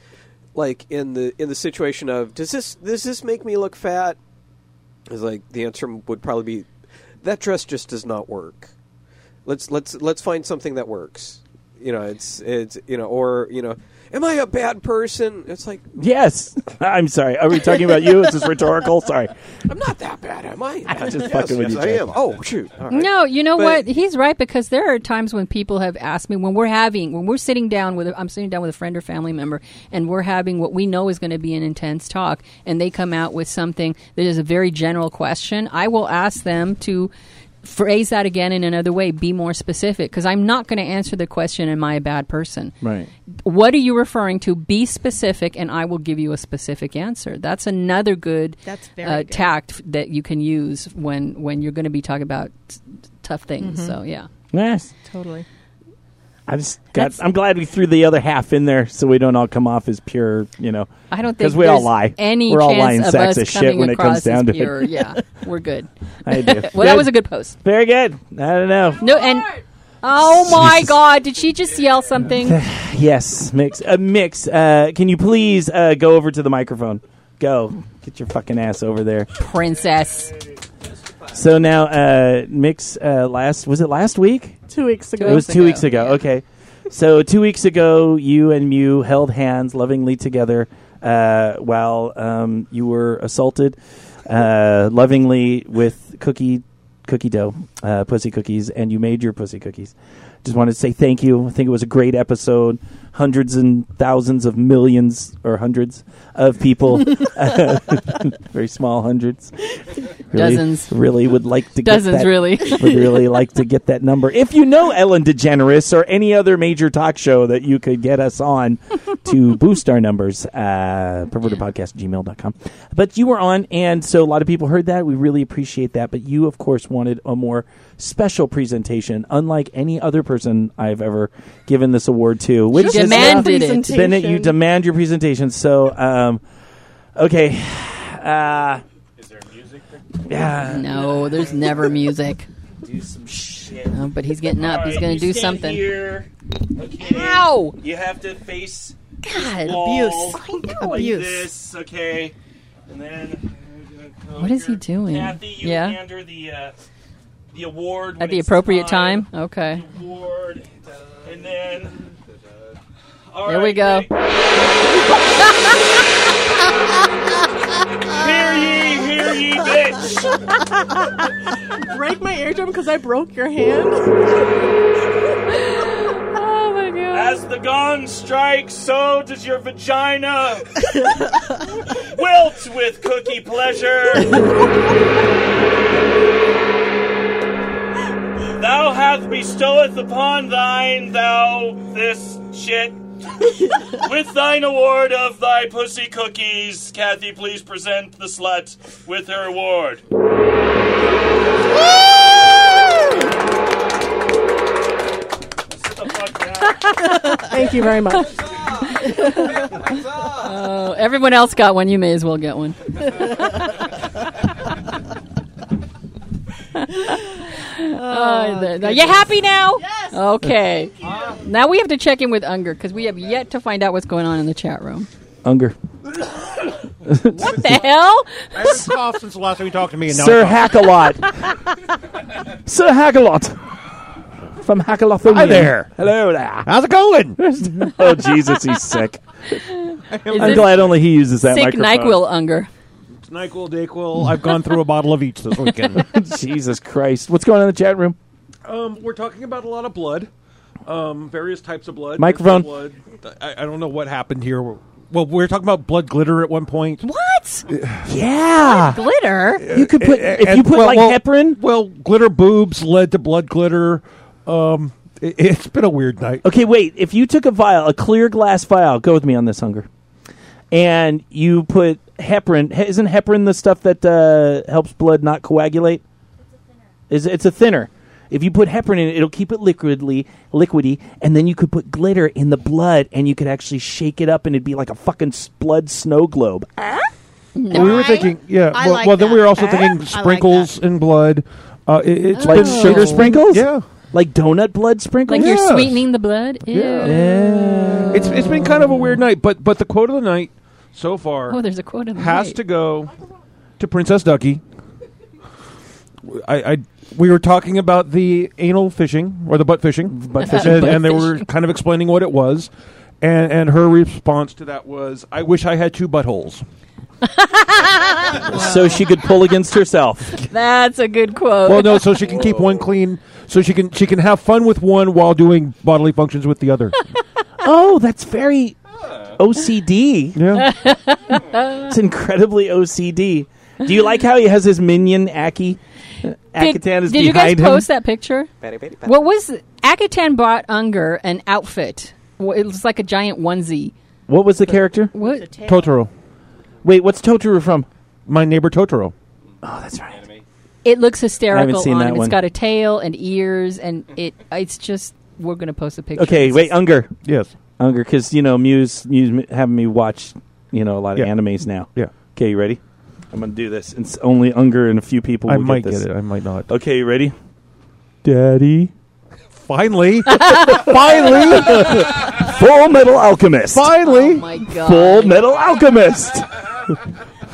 Like in the in the situation of does this does this make me look fat? Is like the answer would probably be that dress just does not work. Let's let's let's find something that works. You know, it's it's you know, or you know, am I a bad person? It's like Yes. [laughs] I'm sorry. Are we talking about you? Is this rhetorical? Sorry. I'm not that bad, am I? I'm just yes, fucking with yes, you, I Jay. am. Oh shoot! All right. No, you know But- what? He's right because there are times when people have asked me when we're having when we're sitting down with I'm sitting down with a friend or family member and we're having what we know is going to be an intense talk and they come out with something that is a very general question. I will ask them to phrase that again in another way. Be more specific because I'm not going to answer the question. Am I a bad person? Right. What are you referring to? Be specific, and I will give you a specific answer. That's another good, That's very uh, good. tact that you can use when when you're going to be talking about t- tough things. Mm-hmm. So yeah. Nice. Totally. I just got. I'm glad we threw the other half in there so we don't all come off as pure. You know. I don't think we all lie. Any we're all lying of sacks of shit when it comes down to it. Yeah, we're good. [laughs] I do. Well, that was a good post. Very good. I don't know. No, and oh my God, did she just yell something? [sighs] Yes, mix. Uh, mix. Uh, can you please uh, go over to the microphone? Go. Get your fucking ass over there. Princess. So now, uh, mix. Uh, last was it last week? Two weeks ago. It was two ago, weeks ago. yeah. Okay. So two weeks ago, you and Mew held hands lovingly together uh, while um, you were assaulted uh, lovingly with cookie cookie dough, uh, pussy cookies, and you made your pussy cookies. Just wanted to say thank you. I think it was a great episode. Hundreds and thousands of millions or hundreds of people, [laughs] [laughs] very small hundreds, really, Dozens. really would like to get Dozens, that really. [laughs] would really like to get that number. If you know Ellen DeGeneres or any other major talk show that you could get us on to boost our numbers, uh, pervertedpodcast gmail.com. But you were on, and so a lot of people heard that. We really appreciate that. But you, of course, wanted a more special presentation, unlike any other person I've ever given this award to. Which demanded it. Bennett, you demand your presentation. So, um, okay. Uh, Is there music? There? yeah. No, there's never music. [laughs] Do some shit. Oh, but he's getting up. He's going to do something. Here. Okay. Ow! You have to face God. wall Abuse. like Abuse. this, okay? And then What is he doing? Kathy, you Yeah. hand her the uh, the award At the appropriate time? Okay. Award, and then. All Here we go. Hear ye, hear ye, bitch! [laughs] Break my eardrum because I broke your hand. Oh my God. As the gong strikes, so does your vagina wilt with cookie pleasure. thou hath bestoweth upon thine thou this shit. [laughs] with thine award of thy pussy cookies, Kathy, please present the slut with her award. Sit the fuck down. Thank you very much. Oh, everyone else got one. You may as well get one. [laughs] Oh, there- there- you happy now? Yes. Okay. Now we have to check in with Unger because we have yet to find out what's going on in the chat room. Unger. [laughs] What the hell? I haven't coughed since the last time you talked to me. And now Sir I. Hackalot. [laughs] Sir Hackalot. From Hackalothian. Hi there. Hello there. How's it going? [laughs] oh, Jesus, he's sick. I'm glad only he uses that sick microphone. Nyquil Unger? Nyquil, Dayquil. I've gone through a bottle of each this weekend. [laughs] Jesus Christ. What's going on in the chat room? um, we're talking about a lot of blood, um, various types of blood. Microphone. Blood. I, I don't know what happened here. Well, we were talking about blood glitter at one point. What? [sighs] Yeah. Glitter? You could put, if And- you put well, like well, heparin. Well, glitter boobs led to blood glitter. Um, it, it's been a weird night. Okay, wait. If you took a vial, a clear glass vial, go with me on this, Unger, and you put heparin, isn't heparin the stuff that uh, helps blood not coagulate? Is it's a thinner. If you put heparin in it, it'll keep it liquidly, liquidy, and then you could put glitter in the blood, and you could actually shake it up, and it'd be like a fucking s- blood snow globe. we were thinking, yeah. I well, like well then we were also I thinking like sprinkles in blood. Uh, it, it's Like been sugar sprinkles? Yeah, Like donut blood sprinkles. Like you're sweetening the blood? Ew. Yeah. it's it's been kind of a weird night. But but the quote of the night so far Oh, there's a quote in the has night. to go to Princess Ducky. I, I we were talking about the anal fishing or the butt fishing, Butt and, fishing. and they were kind of explaining what it was, and and her response to that was, "I wish I had two buttholes." [laughs] so she could pull against herself. That's a good quote. Well, no, so she can keep one clean, so she can she can have fun with one while doing bodily functions with the other. [laughs] Oh, that's very OCD. Yeah, [laughs] It's incredibly OCD. Do you like how he has his minion Aki? Akatan is did you guys behind him. post that picture? What was Akatan bought Unger an outfit? Wh- It was like a giant onesie. What was the character? What? Totoro. Wait, what's Totoro from? My neighbor Totoro. Oh, that's right. It looks hysterical seen on that him. one. It's got a tail and ears, and it. It's just. We're gonna post a picture. Okay, It's wait, Unger, Yes. Unger, because you know Mew's, Mew's having me watch, you know, a lot of Yeah. animes now. Yeah. Okay, you ready? I'm gonna do this. It's only Unger and a few people. I will might get, get this. it. I might not. Okay, you ready? Daddy. [laughs] Finally. [laughs] Finally. [laughs] Fullmetal Alchemist. Oh Finally. my god! Fullmetal Alchemist.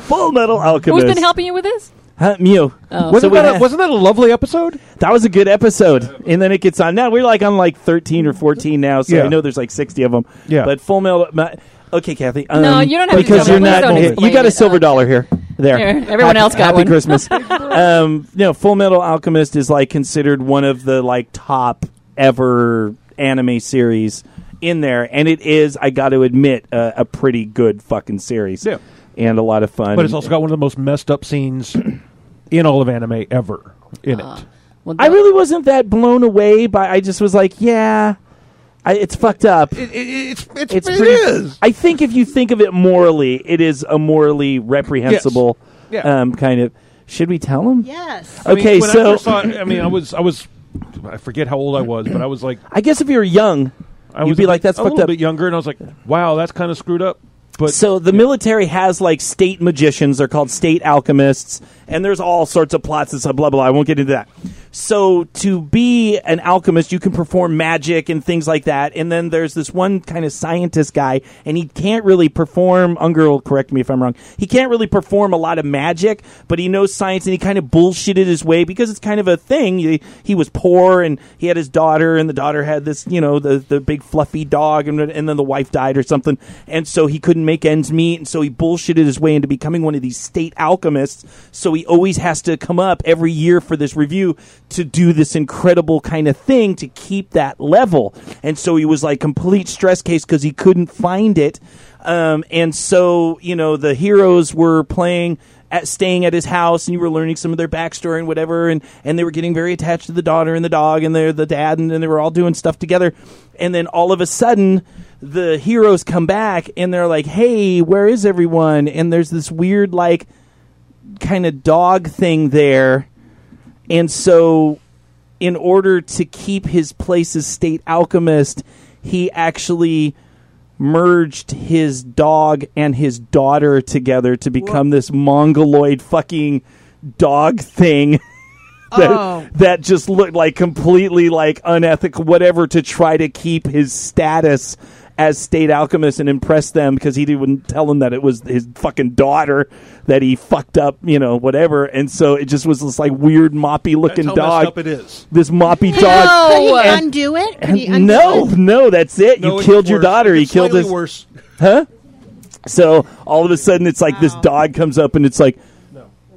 Fullmetal Alchemist. Who's been helping you with this? Huh, Mew. Oh. Wasn't we that, a, had- wasn't that a lovely episode? That was a good episode, and then it gets on. Now we're like on like thirteen or fourteen now, so Yeah. I know there's like sixty of them. Yeah. but Full Metal. ma- Okay, Kathy. Um, No, you don't have to because tell you're me. Please not. don't You explain got a it. silver dollar here. There. Here, everyone Happy- else got one. Happy one. Christmas. [laughs] um, no, Fullmetal Alchemist is like considered one of the like top ever anime series in there, and it is. I got to admit, uh, a pretty good fucking series. Yeah. and a lot of fun. But it's also got one of the most messed up scenes in all of anime ever in Uh, it. Well, I really wasn't that blown away by. I just was like, yeah, I, it's fucked up. It, it, it's it's, it's pretty, is. I think if you think of it morally, it is a morally reprehensible Yes. Yeah. um, kind of. Should we tell him? Yes. I mean, Okay, when I, so first saw it, I mean, I was I was I forget how old I was, but I was like I guess if you were young, I you'd was be a like, "That's a fucked little up." bit younger, and I was like, wow, that's kind of screwed up. But so the military has like state magicians. They're called state alchemists, and there's all sorts of plots and stuff. Blah blah. I won't get into that. So to be an alchemist, you can perform magic and things like that. And then there's this one kind of scientist guy, and he can't really perform. Unger will correct me if I'm wrong. He can't really perform a lot of magic, but he knows science, and he kind of bullshitted his way because it's kind of a thing. He, he was poor, and he had his daughter, and the daughter had this, you know, the the big fluffy dog, and, and then the wife died or something, and so he couldn't make ends meet, and so he bullshitted his way into becoming one of these state alchemists. So he always has to come up every year for this review to do this incredible kind of thing to keep that level, and so he was like complete stress case because he couldn't find it, um, and so you know the heroes were playing at staying at his house and you were learning some of their backstory and whatever. And, and they were getting very attached to the daughter and the dog and they're the dad and, and they were all doing stuff together. And then all of a sudden the heroes come back and they're like hey where is everyone? And there's this weird like kind of dog thing there and so in order to keep his place as state alchemist he actually merged his dog and his daughter together to become this mongoloid fucking dog thing [laughs] that, Oh. that just looked like completely like unethical whatever to try to keep his status as state alchemist and impress them because he wouldn't tell them that it was his fucking daughter that he fucked up you know whatever and so it just was this like weird moppy looking dog up it is. this moppy No! dog Could he And- undo it? Could he undo no, it? no, that's it. No, you it killed your worse. daughter. It You killed slightly his worse. huh? So all of a sudden, it's like this dog comes up and it's like,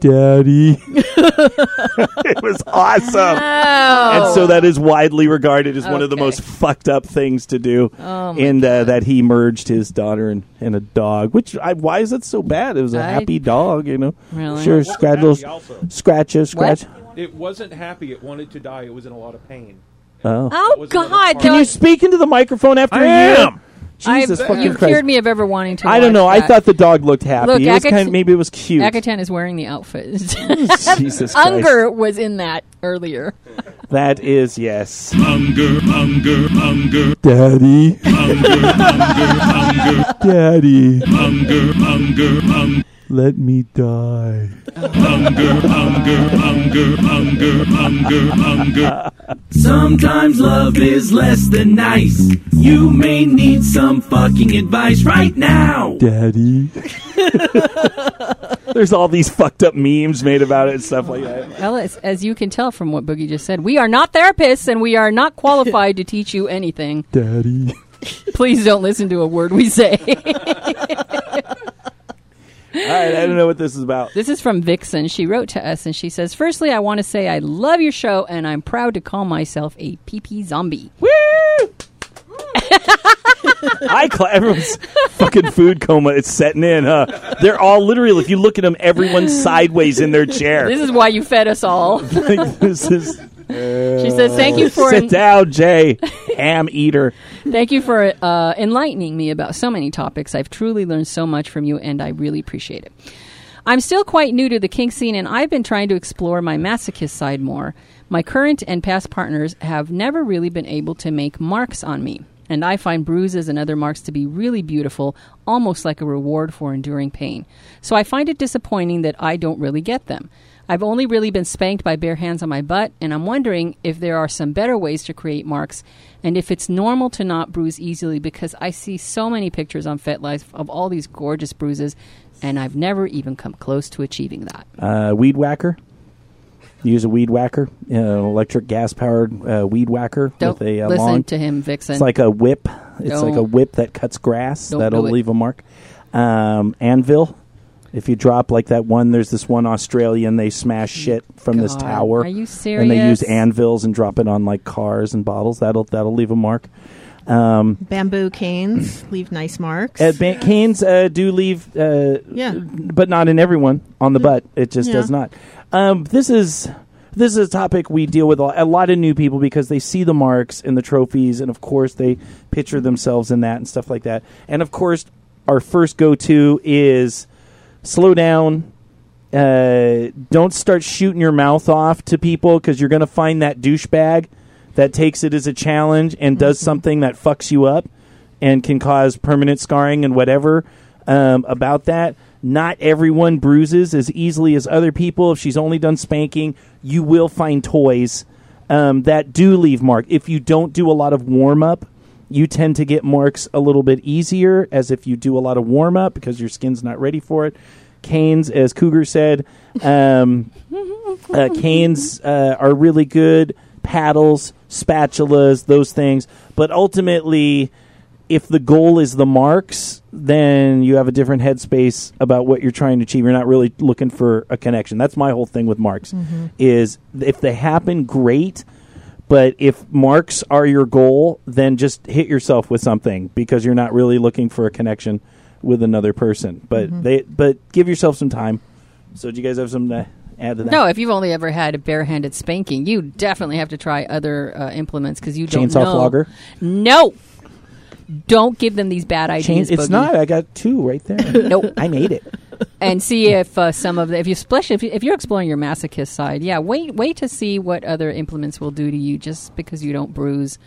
"Daddy." [laughs] it was awesome, and so that is widely regarded as one of the most fucked up things to do. Oh, my and uh, God. that he merged his daughter and, and a dog. Which I, why is that so bad? It was a I- happy dog, you know. Really? Sure, It wasn't scratch happy little also. scratches, scratch. It wasn't happy. It wanted to die. It was in a lot of pain. Oh. Oh God! Can you speak into the microphone after I a year? am. Jesus I've- fucking you've Christ. cured me of ever wanting to. I don't watch know. I thought the dog looked happy. Look, it was Agat- kind of, maybe it was cute. Akatan is wearing the outfit. Jesus [laughs] Christ. Unger was in that earlier. That is yes. Unger, unger, unger, Daddy. Unger, unger, unger, Daddy. unger, unger, unger, Let me die. unger, unger, unger, unger, unger, unger. Sometimes love is less than nice. You may need some fucking advice right now. Daddy. [laughs] There's all these fucked up memes made about it and stuff like that. Well, as, as you can tell from what Boogie just said, we are not therapists and we are not qualified to teach you anything. Daddy. Please don't listen to a word we say. [laughs] All right, I don't know what this is about. this is from Vixen. She wrote to us and she says, Firstly, I want to say I love your show and I'm proud to call myself a PP zombie. Woo! [laughs] I cla- everyone's fucking food coma is setting in. Huh? They're all literally. If you look at them, everyone's sideways in their chair. This is why you fed us all. [laughs] This is. She says, "Thank you for Sit down, Jay. [laughs] Ham eater. thank you for uh, enlightening me about so many topics. I've truly learned so much from you, and I really appreciate it. I'm still quite new to the kink scene, and I've been trying to explore my masochist side more. My current and past partners have never really been able to make marks on me." And I find bruises and other marks to be really beautiful, almost like a reward for enduring pain. So I find it disappointing that I don't really get them. I've only really been spanked by bare hands on my butt, and I'm wondering if there are some better ways to create marks and if it's normal to not bruise easily because I see so many pictures on FetLife of all these gorgeous bruises, and I've never even come close to achieving that. Uh, weed whacker. Use a weed whacker, an electric gas powered uh, weed whacker Don't with a uh, listen long. to him, Vixen. It's like a whip. It's like a whip that cuts grass. Don't That'll leave a mark. Um, anvil. If you drop like that one, there's this one Australian. They smash shit from this God, tower. are you serious? And they use anvils and drop it on like cars and bottles. That'll that'll leave a mark. Um, Bamboo canes leave nice marks. uh, ban- canes uh, do leave, uh, Yeah. but not in everyone on the butt. It just Yeah. does not. Um, this is this is a topic we deal with a lot, a lot of new people because they see the marks and the trophies, and of course they picture themselves in that and stuff like that. And of course, our first go to is slow down. Uh, don't start shooting your mouth off to people because you're going to find that douchebag that takes it as a challenge and does something that fucks you up and can cause permanent scarring and whatever um, about that. Not everyone bruises as easily as other people. If she's only done spanking, you will find toys um, that do leave mark. If you don't do a lot of warm up, you tend to get marks a little bit easier as if you do a lot of warm up because your skin's not ready for it. Canes, as Cougar said, um, [laughs] uh, canes uh, are really good. Paddles, spatulas, those things. But ultimately, if the goal is the marks, then you have a different headspace about what you're trying to achieve. You're not really looking for a connection. That's my whole thing with marks. Is if they happen, great. But if marks are your goal, then just hit yourself with something because you're not really looking for a connection with another person. But they, but give yourself some time. So, do you guys have something to add to that? No, if you've only ever had a barehanded spanking, you definitely have to try other uh, implements because you don't Chainsaw know. flogger? No, don't give them these bad ideas. it's Boogie. not. I got two right there. [laughs] Nope. I made it. And see if uh, some of the if you especially if, you, if you're exploring your masochist side, yeah, wait wait to see what other implements will do to you just because you don't bruise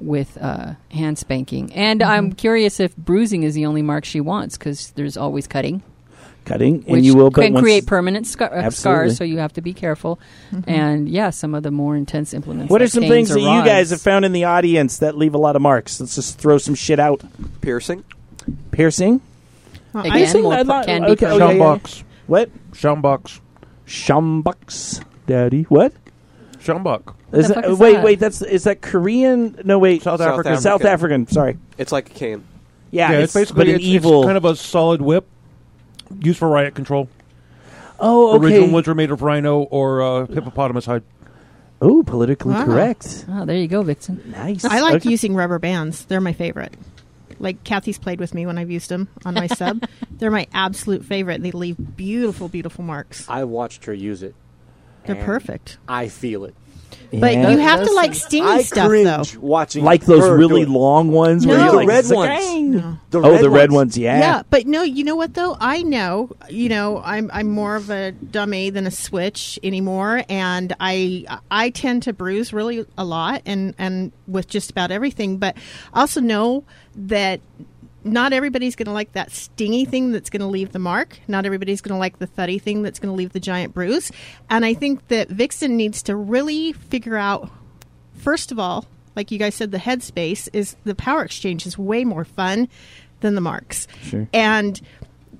with uh, hand spanking. And I'm curious if bruising is the only mark she wants because there's always cutting, Cutting, which and you will can create permanent scar- uh, scars. So you have to be careful. And yeah, some of the more intense implements. What are some things or that you guys have found in the audience that leave a lot of marks? Let's just throw some shit out. Piercing. Piercing. Well, Again, I- Piercing? more I'd per- like- can be okay, permanent. okay, yeah. Schumbox. What? Schumbox. Shumbucks, daddy. What? Schumbach. Is the that, fuck is wait, that? wait. That's is that Korean? No, wait. South South African. African. South African. Sorry. It's like a cane. Yeah, Yeah, it's, it's, basically but an it's, evil. it's kind of a solid whip used for riot control. oh, okay. Original ones are made of rhino or uh, hippopotamus hide. Oh, politically Wow. correct. Oh, there you go, Vixen. Nice. I like Okay. using rubber bands. They're my favorite. Like Kathy's played with me when I've used them on my sub. [laughs] They're my absolute favorite. They leave beautiful, beautiful marks. I watched her use it. They're perfect. I feel it. But Yeah. you have to Those- like stingy I stuff cringe though. watching like those her really do it. long ones. where No. you're The like, red ones. "Zang." No. The oh, the red ones. ones. Yeah. Yeah, but no, you know what though? I know, you know, I'm I'm more of a dummy than a switch anymore, and I I tend to bruise really a lot, and and with just about everything. But I also know that not everybody's going to like that stingy thing that's going to leave the mark. Not everybody's going to like the thuddy thing that's going to leave the giant bruise. And I think that Vixen needs to really figure out, first of all, like you guys said, the headspace is the power exchange is way more fun than the marks. Sure. And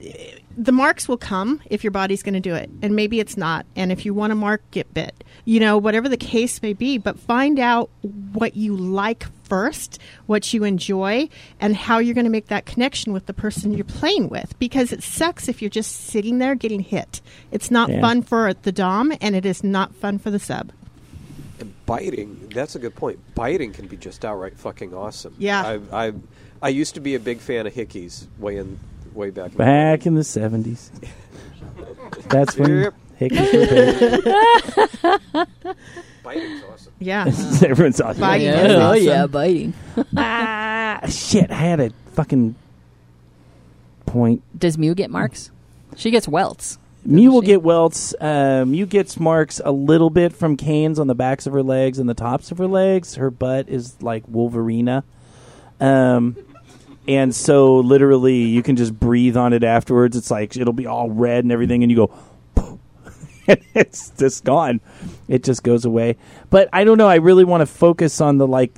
uh, the marks will come if your body's going to do it. And maybe it's not. And if you want a mark, get bit. You know, whatever the case may be, but find out what you like first, what you enjoy, and how you're going to make that connection with the person you're playing with. Because it sucks if you're just sitting there getting hit. It's not Yeah. fun for the Dom, and it is not fun for the sub. And biting. That's a good point. Biting can be just outright fucking awesome. Yeah. I've I've, I used to be a big fan of Hickeys way in way back. in the Back in the seventies. [laughs] That's when Yep. Hickey's were big. Biting's awesome. Yeah. [laughs] Everyone's awesome. Biting Yeah. is Oh awesome. yeah, biting. [laughs] Ah, shit! I had a fucking point. Does Mew get marks? She gets welts. Mew will she? get welts. Uh, Mew gets marks a little bit from canes on the backs of her legs and the tops of her legs. Her butt is like Wolverina. Um, and so literally you can just breathe on it afterwards. It's like it'll be all red and everything, and you go, "Poof," and [laughs] it's just gone. It just goes away. But I don't know. I really want to focus on the like,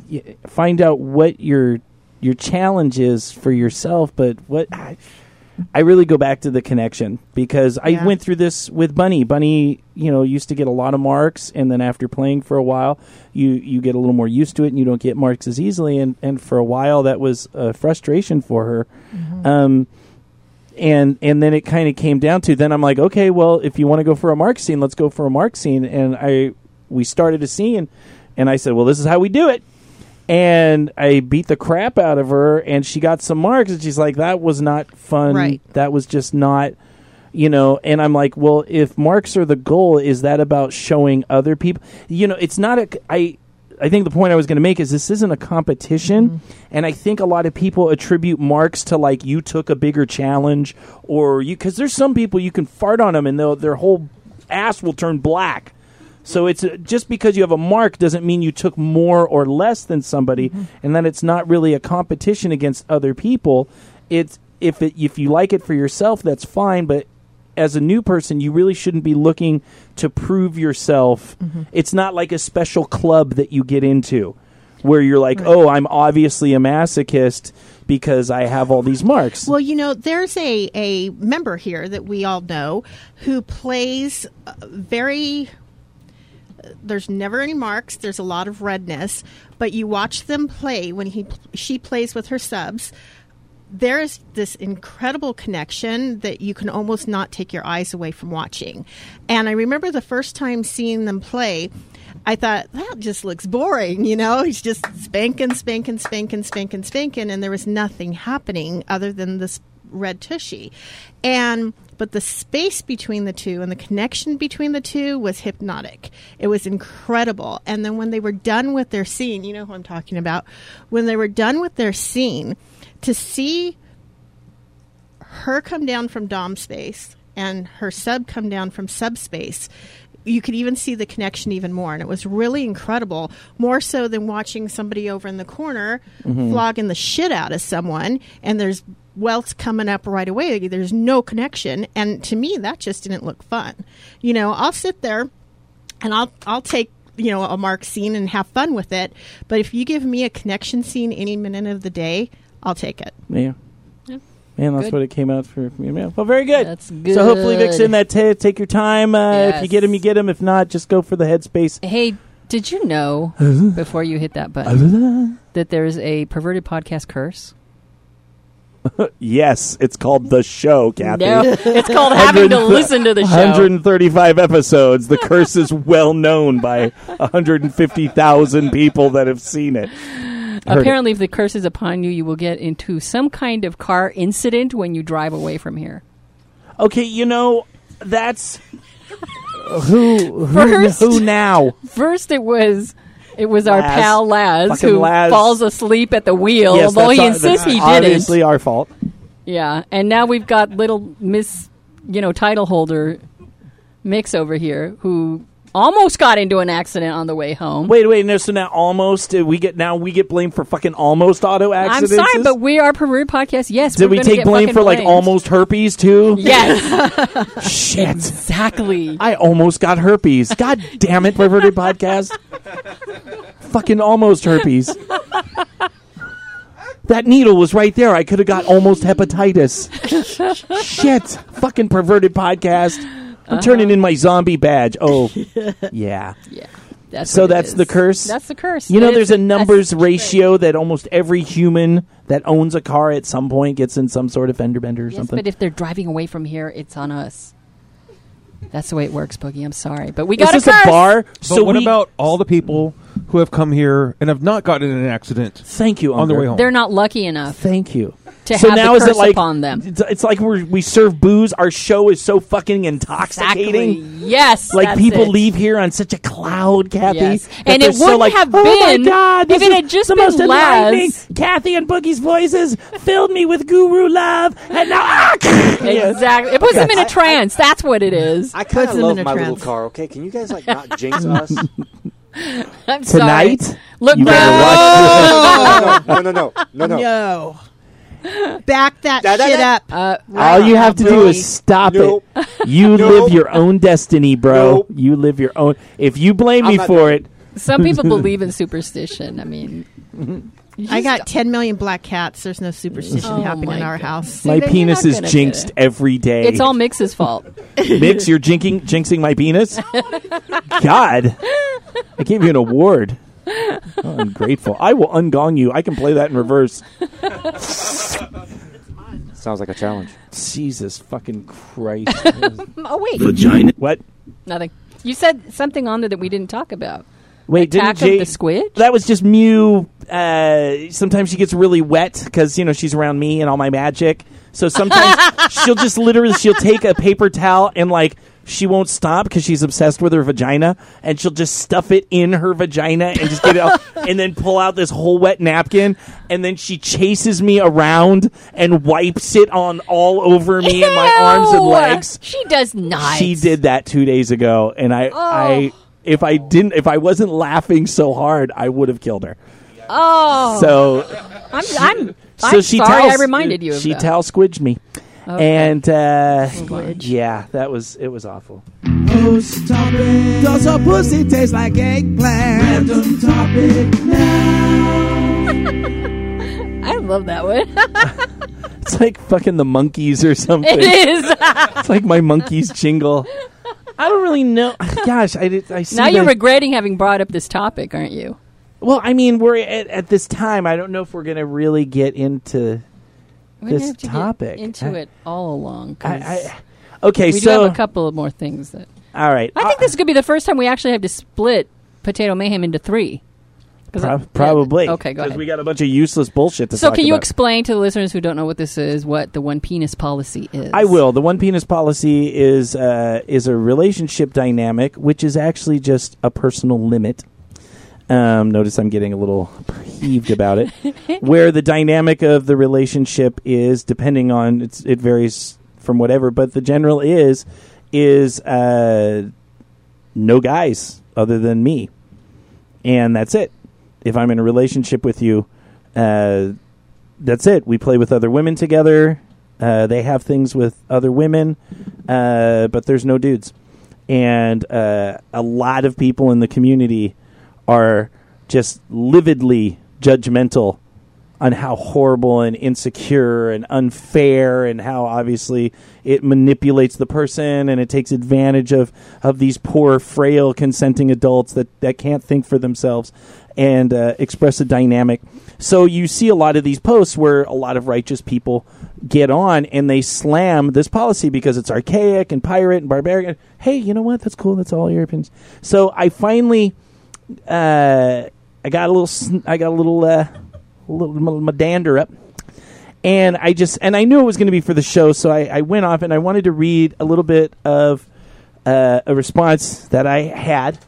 find out what your your challenge is for yourself. But what I, I really go back to the connection because I went through this with Bunny. Bunny, you know, used to get a lot of marks, and then after playing for a while, you you get a little more used to it, and you don't get marks as easily. And and for a while, that was a frustration for her. Um, and and then it kind of came down to then I'm like, okay, well, if you want to go for a mark scene, let's go for a mark scene. And I we started a scene, and I said, well, this is how we do it. And I beat the crap out of her, and she got some marks, and she's like, "That was not fun. Right. That was just not, you know." And I'm like, "Well, if marks are the goal, is that about showing other people? You know, it's not a. I I think the point I was going to make is this isn't a competition, and I think a lot of people attribute marks to like you took a bigger challenge or you because there's some people you can fart on them and they'll, their whole ass will turn black. So it's uh, just because you have a mark doesn't mean you took more or less than somebody, and that it's not really a competition against other people. It's if it if you like it for yourself, that's fine. But as a new person, you really shouldn't be looking to prove yourself. It's not like a special club that you get into where you're like, oh, I'm obviously a masochist because I have all these marks. Well, you know, there's a, a member here that we all know who plays uh, very. There's never any marks. There's a lot of redness, but you watch them play when he she plays with her subs. There is this incredible connection that you can almost not take your eyes away from watching. And I remember the first time seeing them play, I thought that just looks boring. You know, he's just spanking, spanking, spanking, spanking, spanking, and there was nothing happening other than this red tushy. And but the space between the two and the connection between the two was hypnotic. It was incredible. And then when they were done with their scene, you know who I'm talking about. When they were done with their scene, to see her come down from dom space and her sub come down from subspace you could even see the connection even more. And it was really incredible more so than watching somebody over in the corner mm-hmm. flogging the shit out of someone and there's welts coming up right away. There's no connection. And to me that just didn't look fun. You know i'll sit there and i'll i'll take you know a mark scene and have fun with it. But if you give me a connection scene any minute of the day i'll take it Yeah. Yeah. Man, that's Good. what it came out for me. man. Well, very good. That's So hopefully, good. Vixen, that t- take your time. Uh, If you get them, you get them. If not, just go for the headspace. Hey, did you know before you hit that button that there's a perverted podcast curse? [laughs] yes, it's called the show, Kathy. No, it's called [laughs] having to listen to the show. 135 episodes. The curse is well known by 150,000 people that have seen it. Heard it. Apparently, if the curse is upon you, you will get into some kind of car incident when you drive away from here. Okay, you know that's uh, who who, First- who now? First, it was it was our pal Laz Fucking who Laz. falls asleep at the wheel, Yes, although he insists he Obviously, didn't. our fault. Yeah, and now we've got little Miss, you know, title holder Mix over here who almost got into an accident on the way home. Wait, wait, no. So now almost uh, we get now we get blamed for fucking almost auto I'm accidents. sorry, but we are Perverted Podcast. Yes, did we're we gonna take get blame fucking for like blamed. almost herpes too? Yes, [laughs] Shit. exactly. I almost got herpes. God damn it, perverted podcast. Fucking almost herpes. That needle was right there. I could have got almost hepatitis. Shit. Fucking perverted podcast. I'm uh-huh. turning in my zombie badge. Oh, [laughs] yeah. Yeah. That's So that's the curse? That's the curse. You know, there's a numbers ratio that almost every human that owns a car at some point gets in some sort of fender bender or Yes, something. but if they're driving away from here, it's on us. That's the way it works, Boogie. I'm sorry, but we Is got this a curse. a bar? But so what we, about all the people who have come here and have not gotten in an accident Thank you, on their way home. They're not lucky enough Thank you. To so have now the is it like upon them. It's, it's like we we serve booze. Our show is so fucking intoxicating. Exactly. Yes. Like that's people it. leave here on such a cloud, Kathy. Yes. And it wouldn't like, have oh been my God, if this it is had just the been most. Laz. Kathy and Boogie's voices filled me with guru love, and now ah! Exactly. It puts them in a trance. That's what it is. I kind of love in a my little car. Okay, can you guys like not jinx us? I'm sorry. Look, you better no. watch. no, no, no, no, no. No. Back that Da- da- shit da- up. Uh, All you have to do is stop Nope. it. You [laughs] Nope. live your own destiny, bro. Nope. You live your own. If you blame I'm me not for doing it, some people [laughs] believe in superstition. I mean, you I just- got 10 million black cats. There's no superstition Oh happening my in our God. house. See, my then you're penis not is gonna get jinxed it. every day. It's all Mix's fault. [laughs] Mix, you're jinxing, jinxing my penis. God, I gave you an award. Oh, ungrateful. I will ungong you. I can play that in reverse. Sounds like a challenge. Jesus fucking Christ. [laughs] Oh wait, Vagina. what? nothing. You said something on there that we didn't talk about. Wait, Attack didn't Jay? of the Squid. That was just Mew. Uh, sometimes she gets really wet because you know she's around me and all my magic. So sometimes [laughs] she'll just literally she'll take a paper towel and like she won't stop because she's obsessed with her vagina and she'll just stuff it in her vagina and just get it out [laughs] and then pull out this whole wet napkin and then she chases me around and wipes it on all over me and my arms and legs. She does not. She did that two days ago, and I, I, if I didn't, if I wasn't laughing so hard, I would have killed her. Oh, So, I'm. I'm, so I'm she sorry. towel, I reminded you of She that. towel squidged me, and uh, yeah, that was it was awful. Post topic. Does her pussy taste like eggplant? Random topic now. [laughs] I love that one. [laughs] It's like fucking the monkeys or something. it is. [laughs] It's like my monkeys jingle. I don't really know. Gosh, I did. I see now you're the- regretting having brought up this topic, aren't you? well. I mean, we're at, at this time. I don't know if we're gonna really get into. We're This have to get topic. into I- it all along. I, I, okay, we do so have a couple of more things that all right. I think this could be the first time we actually have to split Potato Mayhem into three. 'Cause I- Pro- yeah. probably. Okay, go 'Cause ahead. Because we got a bunch of useless bullshit to so, talk can you about. explain to the listeners who don't know what this is what the one penis policy is? I will. The one penis policy is uh, is a relationship dynamic, which is actually just a personal limit. Um, notice I'm getting a little peeved about it. [laughs] where the dynamic of the relationship is depending on it's, it varies from whatever, but the general is is uh, no guys other than me, and that's it. If I'm in a relationship with you, uh, that's it. We play with other women together. Uh, they have things with other women, uh, but there's no dudes. And uh, a lot of people in the community are just lividly judgmental on how horrible and insecure and unfair and how obviously it manipulates the person and it takes advantage of, of these poor frail consenting adults that, that can't think for themselves and uh, express a dynamic. So you see a lot of these posts where a lot of righteous people get on and they slam this policy because it's archaic and pirate and barbarian hey you know what? That's cool. That's all your opinions. So i finally uh, I got a little, I got a little, uh, little m- my dander up, and I just, and I knew it was going to be for the show, so I, I went off and I wanted to read a little bit of uh, a response that I had,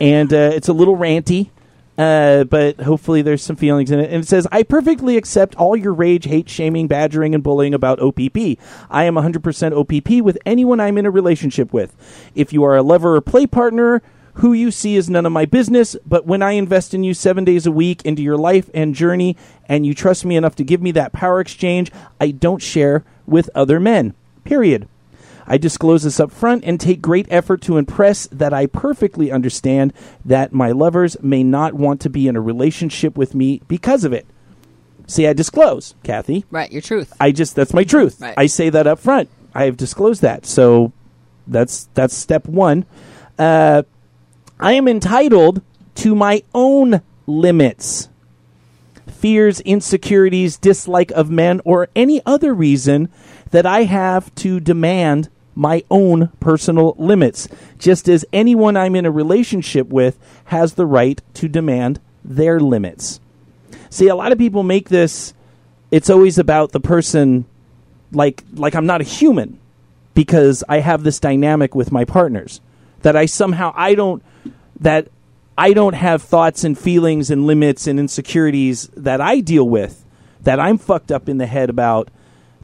and uh, it's a little ranty. Uh, but hopefully there's some feelings in it. And it says, I perfectly accept all your rage, hate, shaming, badgering, and bullying about OPP. I am 100% OPP with anyone I'm in a relationship with. If you are a lover or play partner, who you see is none of my business, but when I invest in you seven days a week into your life and journey, and you trust me enough to give me that power exchange, I don't share with other men. Period. I disclose this up front and take great effort to impress that I perfectly understand that my lovers may not want to be in a relationship with me because of it. See, I disclose, Kathy. Right, your truth. I just that's my truth. Right. I say that up front. I have disclosed that. So that's that's step one. Uh, I am entitled to my own limits. Fears, insecurities, dislike of men, or any other reason that I have to demand my own personal limits, just as anyone I'm in a relationship with has the right to demand their limits. See, a lot of people make this it's always about the person like like I'm not a human because I have this dynamic with my partners that I somehow I don't that I don't have thoughts and feelings and limits and insecurities that I deal with that I'm fucked up in the head about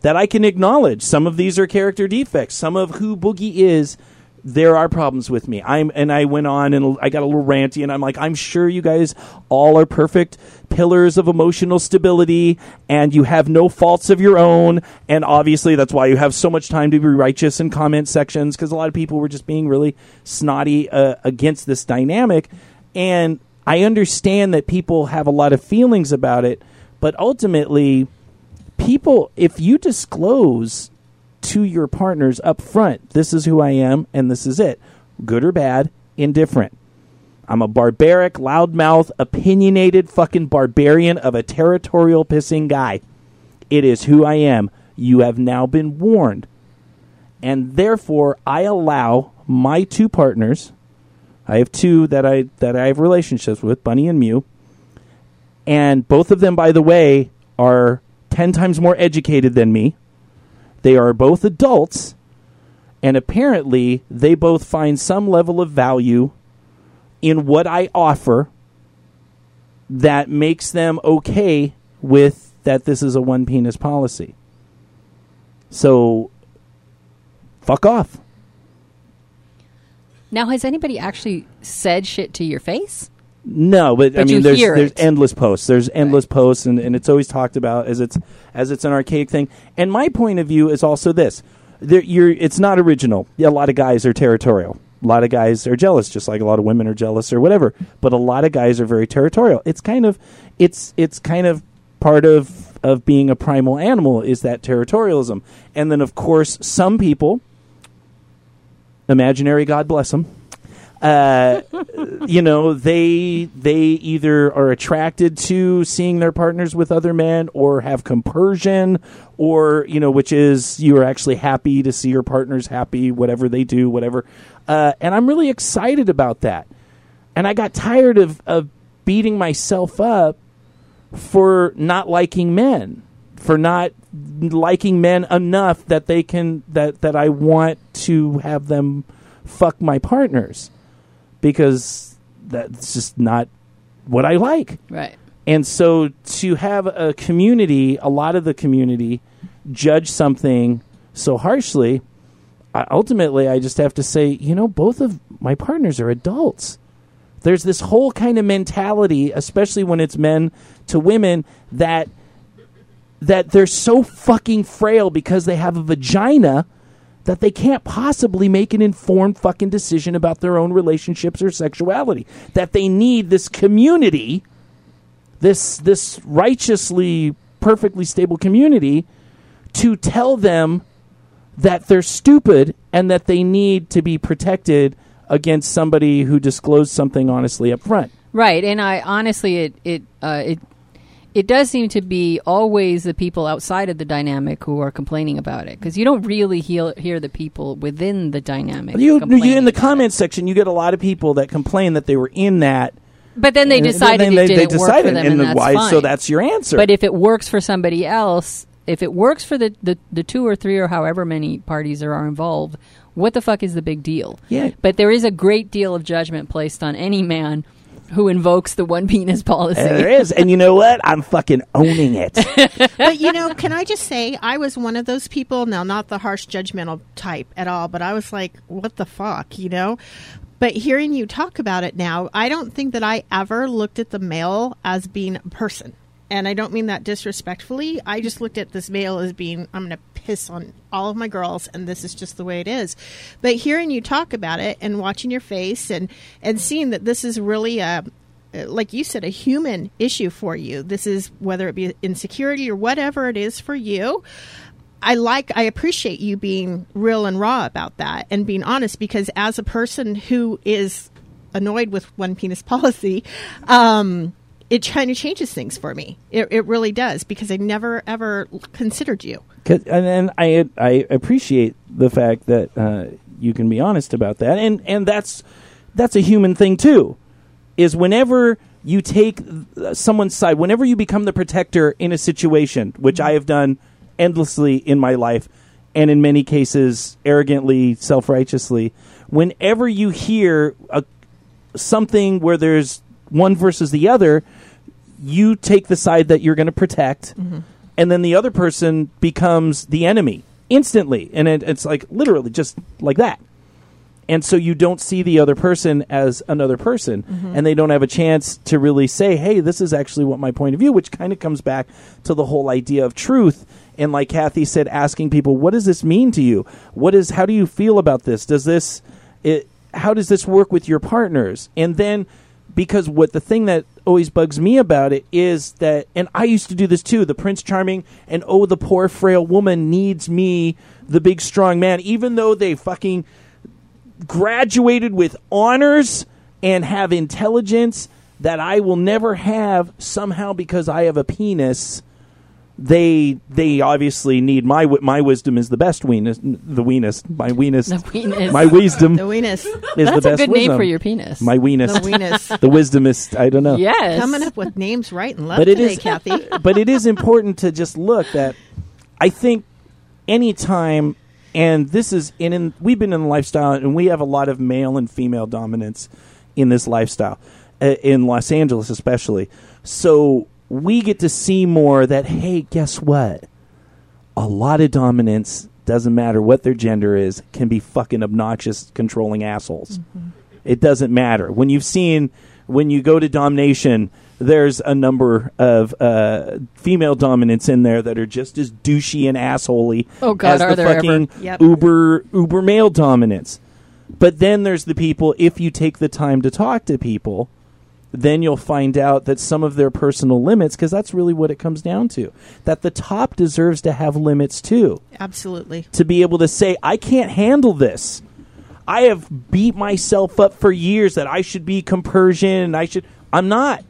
that I can acknowledge. Some of these are character defects. Some of who Boogie is, there are problems with me. I'm and I went on and I got a little ranty and I'm like, I'm sure you guys all are perfect pillars of emotional stability and you have no faults of your own and obviously that's why you have so much time to be righteous in comment sections because a lot of people were just being really snotty uh, against this dynamic and I understand that people have a lot of feelings about it, but ultimately people if you disclose to your partners up front. This is who I am and this is it. Good or bad indifferent. I'm a barbaric loudmouth opinionated fucking barbarian of a territorial pissing guy. It is who I am. You have now been warned. And therefore I allow my two partners I have two that I that I have relationships with Bunny and Mew and both of them by the way are 10 times more educated than me. They are both adults, and apparently they both find some level of value in what I offer that makes them okay with that this is a one penis policy. So, fuck off. Now, has anybody actually said shit to your face? No, but, I But you mean, there's there's it. endless posts. There's endless posts, and, and it's always talked about as it's as it's an archaic thing. And my point of view is also this: there, you're it's not original. A lot of guys are territorial. A lot of guys are jealous, just like a lot of women are jealous or whatever. But a lot of guys are very territorial. It's kind of it's it's kind of part of of being a primal animal is that territorialism. And then of course some people, imaginary God bless them, uh, you know they they either are attracted to seeing their partners with other men or have compersion or you know which is you are actually happy to see your partners happy whatever they do whatever. Uh, and i'm really excited about that. And i got tired of, of beating myself up for not liking men for not liking men enough that they can that that I want to have them fuck my partners because that's just not what I like. Right. And so to have a community, a lot of the community judge something so harshly, I, ultimately I just have to say, you know, both of my partners are adults. There's this whole kind of mentality, especially when it's men to women, that that they're so fucking frail because they have a vagina that they can't possibly make an informed fucking decision about their own relationships or sexuality. That they need this community, this this righteously perfectly stable community to tell them that they're stupid and that they need to be protected against somebody who disclosed something honestly up front. Right, and I honestly, it it uh, it it does seem to be always the people outside of the dynamic who are complaining about it because you don't really hear hear the people within the dynamic. You, you in the comments section, you get a lot it. people that complain that they were in that. But then they decided then it they, didn't they work for decided, them, and, and the that's why? So that's your answer. But if it works for somebody else, if it works for the, the, the two or three or however many parties there are involved, what the fuck is the big deal? Yeah. But there is a great deal of judgment placed on any man who invokes the one penis policy. there is, and you know what? I'm fucking owning it. [laughs] but you know, can I just say I was one of those people. Now, not the harsh, judgmental type at all, but I was like, "What the fuck," you know. But hearing you talk about it now, I don't think that I ever looked at the male as being a person. And I don't mean that disrespectfully. I just looked at this male as being, I'm going to piss on all of my girls, and this is just the way it is. But hearing you talk about it and watching your face and, and seeing that this is really a, like you said, a human issue for you. This is whether it be insecurity or whatever it is for you. I like, I appreciate you being real and raw about that and being honest because as a person who is annoyed with one penis [laughs] policy, um, it kind of changes things for me. It, it really does because I never ever considered you. and then I I appreciate the fact that uh, you can be honest about that, and and that's that's a human thing too. Is whenever you take someone's side, whenever you become the protector in a situation, which I have done endlessly in my life, and in many cases arrogantly, self righteously. Whenever you hear a, something where there's one versus the other, you take the side that you're going to protect, mm-hmm. and then the other person becomes the enemy instantly, and it, it's like literally just like that. And so you don't see the other person as another person, mm-hmm. and they don't have a chance to really say, "Hey, this is actually what my point of view," which kind of comes back to the whole idea of truth. And like Kathy said, asking people, "What does this mean to you? What is? How do you feel about this? Does this? It, how does this work with your partners?" And then because what the thing that always bugs me about it is that and I used to do this too the prince charming and oh the poor frail woman needs me the big strong man. Even though they fucking graduated with honors and have intelligence that I will never have somehow because I have a penis they they obviously need my my wisdom is the best weenus the weenus my weenus The weenus. my wisdom The weenus, is That's the a best good name for your penis. my weenus the weenus. [laughs] the wisdom is I don't know yes. Coming up with names right and left but it today, is Kathy. [laughs] but it is important to just look that I think anytime and this is in, in we've been in the lifestyle and we have a lot of male and female dominance in this lifestyle uh, in Los Angeles especially so we get to see more that hey guess what? A lot of dominance doesn't matter what their gender is can be fucking obnoxious controlling assholes. It doesn't matter. When you've seen when you go to domination there's a number of uh, female dominants in there that are just as douchey and assholey Oh, God, as the fucking Yep. uber uber male dominants. But then there's the people if you take the time to talk to people then you'll find out that some of their personal limits because that's really what it comes down to that the top deserves to have limits too Absolutely. to be able to say, I can't handle this. I have beat myself up for years that I should be compersion and I should. I'm not.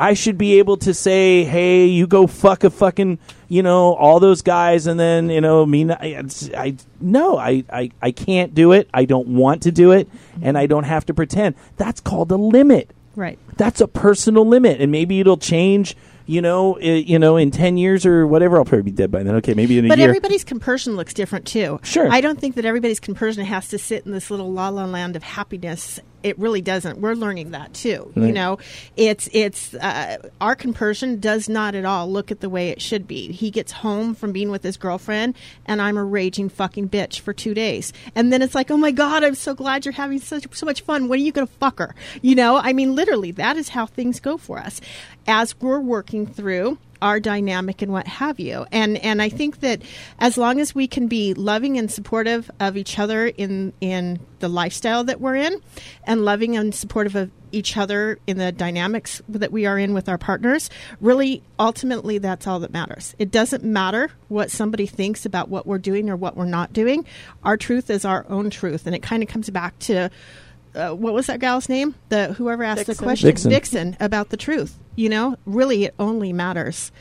I should be able to say, hey, you go fuck a fucking, you know, all those guys, and then, you know, me. not- I, I no, I, I, I can't do it. I don't want to do it, and I don't have to pretend. That's called a limit Right. that's a personal limit, and maybe it'll change. You know, i you know, in ten years or whatever, I'll probably be dead by then. Okay, maybe in a But year. everybody's compersion looks different too. Sure. I don't think that everybody's compersion has to sit in this little la la land of happiness. It really doesn't. We're learning that too. You know, it's it's uh, our compersion does not at all look at the way it should be. He gets home from being with his girlfriend, and I'm a raging fucking bitch for two days, and then it's like, oh my god, I'm so glad you're having such so much fun. When are you gonna fuck her? You know, I mean, literally, that is how things go for us as we're working through our dynamic and what have you. And and I think that as long as we can be loving and supportive of each other in in the lifestyle that we're in and loving and supportive of each other in the dynamics that we are in with our partners, really ultimately that's all that matters. It doesn't matter what somebody thinks about what we're doing or what we're not doing. Our truth is our own truth and it kind of comes back to uh, what was that gal's name? The whoever asked the question, Vixen. Vixen, about the truth. You know, really, it only matters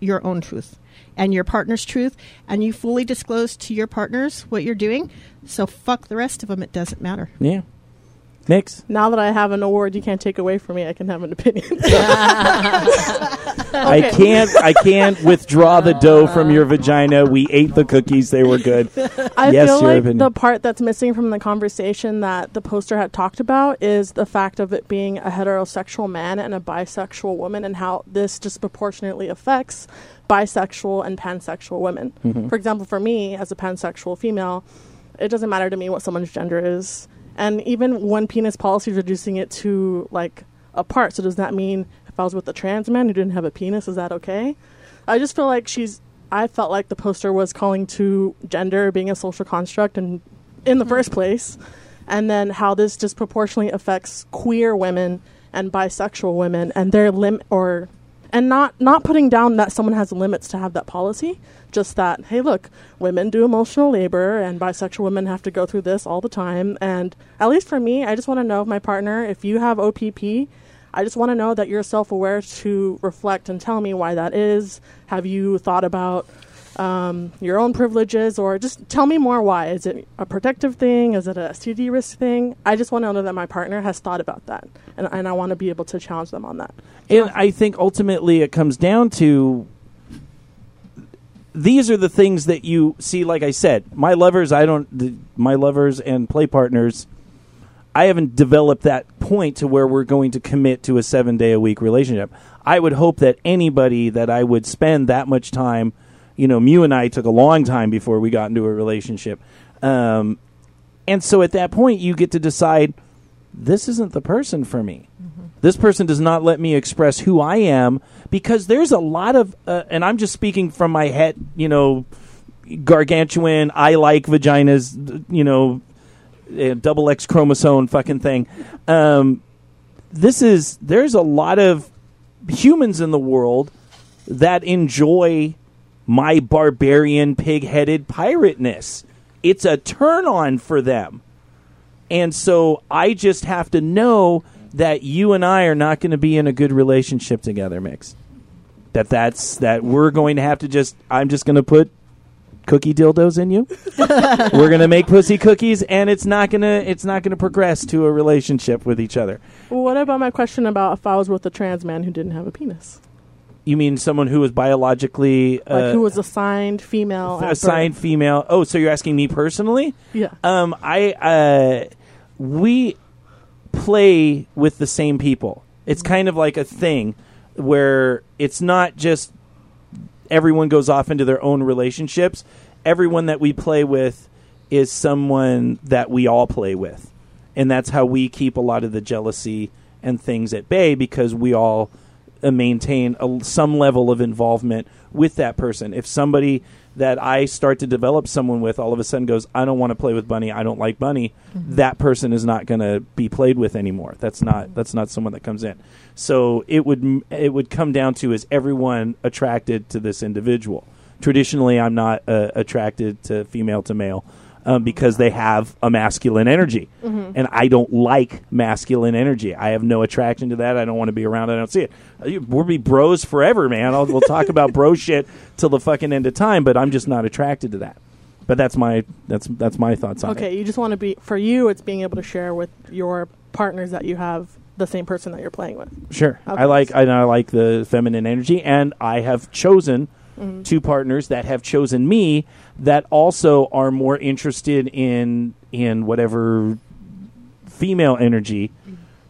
your own truth and your partner's truth, and you fully disclose to your partners what you're doing. So fuck the rest of them. It doesn't matter. yeah. Next. Now that I have an award, you can't take away from me. I can have an opinion. [laughs] I can't. I can't [laughs] withdraw the dough from your vagina. We ate the cookies; they were good. [laughs] I Yes, feel your like opinion. the part that's missing from the conversation that the poster had talked about is the fact of it being a heterosexual man and a bisexual woman, and how this disproportionately affects bisexual and pansexual women. Mm-hmm. For example, for me as a pansexual female, it doesn't matter to me what someone's gender is, and even one penis policy is reducing it to like a part. So does that mean if I was with a trans man who didn't have a penis, is that okay? I just feel like she's. I felt like the poster was calling to gender being a social construct, and in the mm-hmm. first place, and then how this disproportionately affects queer women and bisexual women and their lim or and not not putting down that someone has limits to have that policy just that hey look women do emotional labor and bisexual women have to go through this all the time and at least for me i just want to know if my partner if you have opp i just want to know that you're self aware to reflect and tell me why that is. Have you thought about um, your own privileges, or just tell me more why? Is it a protective thing? Is it a STD risk thing? I just want to know that my partner has thought about that, and, and I want to be able to challenge them on that. And I think ultimately it comes down to these are the things that you see. Like I said, my lovers, I don't, my lovers and play partners, I haven't developed that point to where we're going to commit to a seven day a week relationship. I would hope that anybody that I would spend that much time, you know, Mew and I took a long time before we got into a relationship. Um, and so at that point, you get to decide this isn't the person for me. This person does not let me express who I am because there's a lot of, uh, and I'm just speaking from my head, you know, gargantuan, I like vaginas, you know, uh, double X chromosome fucking thing. Um, this is, there's a lot of humans in the world that enjoy my barbarian, pig headed pirateness. It's a turn on for them. And so I just have to know that you and I are not going to be in a good relationship together, Mix. That that's that we're going to have to just I'm just going to put cookie dildos in you. [laughs] we're going to make pussy cookies and it's not going to it's not going to progress to a relationship with each other. Well, what about my question about if I was with a trans man who didn't have a penis? You mean someone who was biologically uh, Like who was assigned female? at birth? assigned female? Oh, so you're asking me personally? Yeah. Um, I uh, we play with the same people. It's kind of like a thing where it's not just everyone goes off into their own relationships. Everyone that we play with is someone that we all play with. And that's how we keep a lot of the jealousy and things at bay because we all uh, maintain a, some level of involvement with that person. If somebody that I start to develop someone with all of a sudden goes, I don't want to play with Bunny, I don't like Bunny, that person is not going to be played with anymore. That's not that's not someone that comes in. So it would it would come down to is everyone attracted to this individual. Traditionally, I'm not uh, attracted to female to male. Um, because they have a masculine energy, and I don't like masculine energy. I have no attraction to that. I don't want to be around. I don't see it. Uh, We'll be bros forever, man. I'll, we'll talk about bro [laughs] shit till the fucking end of time. But I'm just not attracted to that. But that's my that's that's my thoughts on it. Okay, you just want to be for you. It's being able to share with your partners that you have the same person that you're playing with. Sure. Okay. I like I, I like the feminine energy, and I have chosen Mm-hmm. two partners that have chosen me that also are more interested in in whatever female energy.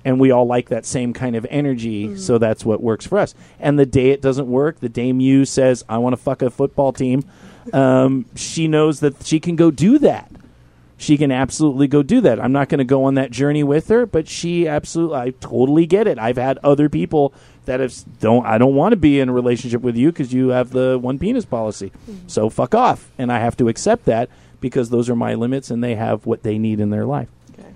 And we all like that same kind of energy, so that's what works for us. And the day it doesn't work, the day Mew says, "I want to fuck a football team," um, she knows that she can go do that she can absolutely go do that. I'm not going to go on that journey with her, but she absolutely, I totally get it. I've had other people that have don't, I don't want to be in a relationship with you because you have the one penis policy. Mm-hmm. So fuck off, and I have to accept that because those are my limits, and they have what they need in their life. Okay.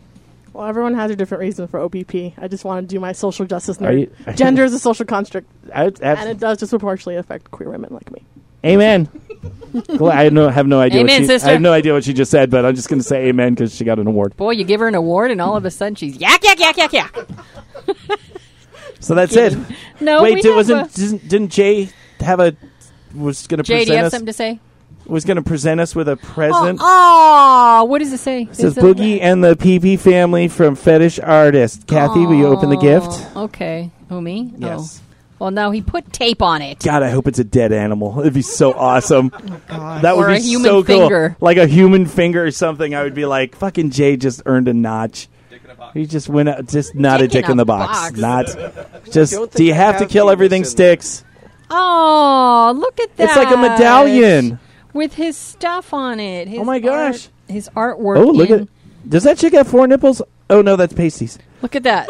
Well, everyone has a different reason for OPP. I just want to do my social justice nerd. you- Gender is a social construct, [laughs] I, and it does disproportionately affect queer women like me. amen. [laughs] I no, have no idea. Amen, what she, sister. I have no idea what she just said, but I'm just going to say amen because she got an award. Boy, you give her an award, and all of a sudden she's yak yak yak yak yak. [laughs] So that's Kidding. it. [laughs] No, Wait, we did, have wasn't didn't, didn't Jay have a was going to Jay, do you present have us something to say? was going to present us with a present? Oh, what does it say? It says Is it- Boogie and the PP family from Fetish Artist. Kathy, will you open the gift? Oh, Okay. Who, me? Oh. Yes. Oh. Well, no, he put tape on it. God, I hope it's a dead animal. [laughs] It'd be so [laughs] oh awesome. That would Or be a human so finger. cool. Like a human finger or something. I would be like, fucking Jay just earned a notch. He just went out, just not Dick a dick in in the box. box. Not [laughs] just. don't Do think you I have to kill everything sticks? Oh, look at that! It's like a medallion. with his stuff on it. His Oh my gosh. art- his artwork. Oh, look in- at. Does that chick have four nipples? Oh no, that's pasties. Look at that.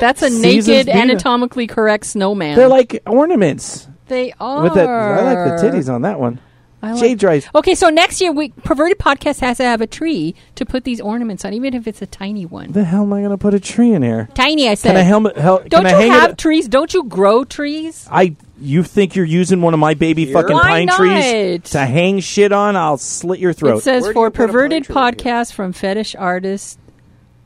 That's a [laughs] naked, anatomically correct snowman. They're like ornaments. they are. With that, I like the titties on that one. I like- Jade dries. Okay, so next year, we perverted podcast has to have a tree to put these ornaments on, even if it's a tiny one. The hell am I going to put a tree in here? Tiny, I said. Can I helmet? Hel- Don't can I you hang have it? trees? Don't you grow trees? I. You think you're using one of my baby Here? fucking Why pine not? trees to hang shit on? I'll slit your throat. It says Where do for you put a pine perverted tree in here? podcast from fetish artist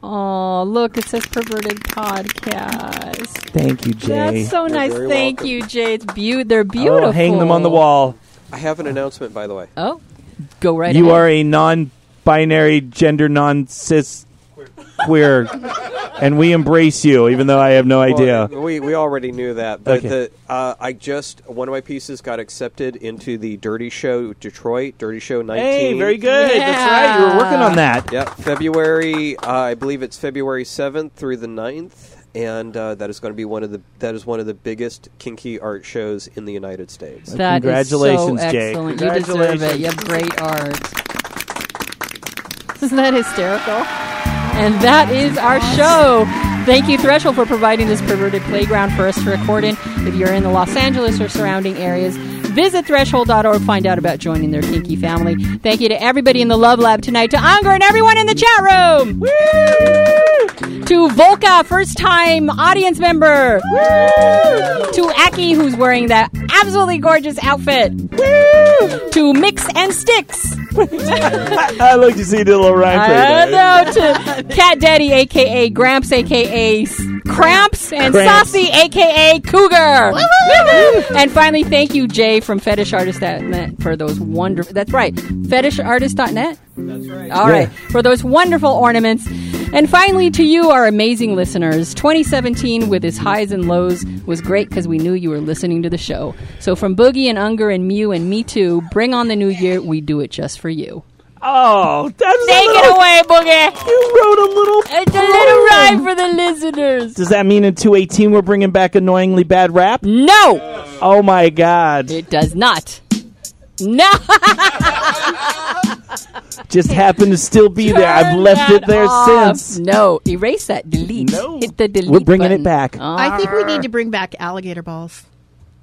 Oh, look, it says perverted podcast. Thank you, Jay. That's so nice. very Thank welcome. you, Jay. It's beau- they're beautiful. Oh, hang them on the wall. I have an announcement, by the way. Oh, go right you ahead. are a non-binary, gender non-cis queer, and we embrace you, even though I have no idea. We we already knew that, but Okay. the, uh, I just one of my pieces got accepted into the Dirty Show Detroit Dirty Show 19. Hey, very good. That's right. You were working on that. Yep, February. Uh, I believe it's February 7th through the 9th, and uh, that is going to be one of the that is one of the biggest kinky art shows in the United States. That is Congratulations, so Jay. excellent. You deserve it. You have great art. Isn't that hysterical? And that is our show. Thank you, Threshold, for providing this perverted playground for us to record in. If you're in the Los Angeles or surrounding areas, visit threshold.org. Find out about joining their kinky family. Thank you to everybody in the Love Lab tonight, to Unger and everyone in the chat room. To Volka, first time audience member. To Aki, who's wearing that absolutely gorgeous outfit. To Mix and Sticks. [laughs] I like to see the little rhyme play I know to Cat Daddy, aka Gramps, aka Cramps, and Cramps. Saucy, aka Cougar. and finally, thank you, Jay from Fetish FetishArtist.net for those wonderful. That's right, Fetish FetishArtist.net. That's right. All right, for those wonderful ornaments. And finally, to you, our amazing listeners, 2017 with its highs and lows was great because we knew you were listening to the show. So from Boogie and Unger and Mew and me too, bring on the new year. We do it just for you. Oh, that's Take a it away, Boogie. You wrote a little. It's a little rhyme for the listeners. Does that mean in 218 we're bringing back annoyingly bad rap? No, Oh my god. it does not. No, Just happened to still be there. I've left it there off. since. No, erase that. Delete. No. Hit the delete. We're bringing button. it back. I think we need to bring back alligator balls.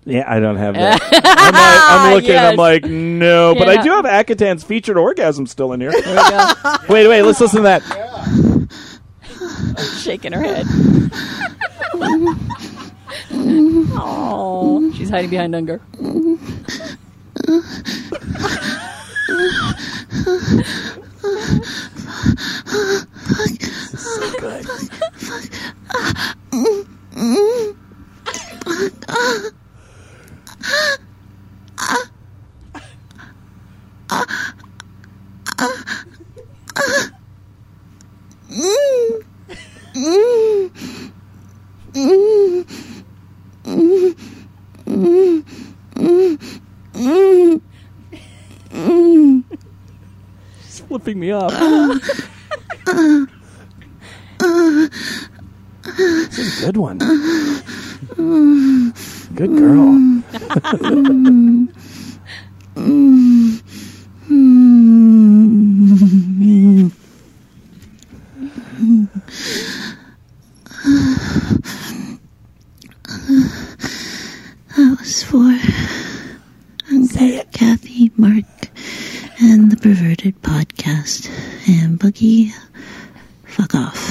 Yeah, I don't have that. [laughs] I'm, like, I'm looking. Yes. I'm like, no, but I do have Akatan's featured orgasm still in here. There we go. [laughs] wait, wait. Let's listen to that. [laughs] Shaking her head. Oh, she's hiding behind Unger. Flipping me off. It's a good one. Good girl. That was for Uncle Kathy, Mark, and the Perverted Podcast. And Boogie, fuck off.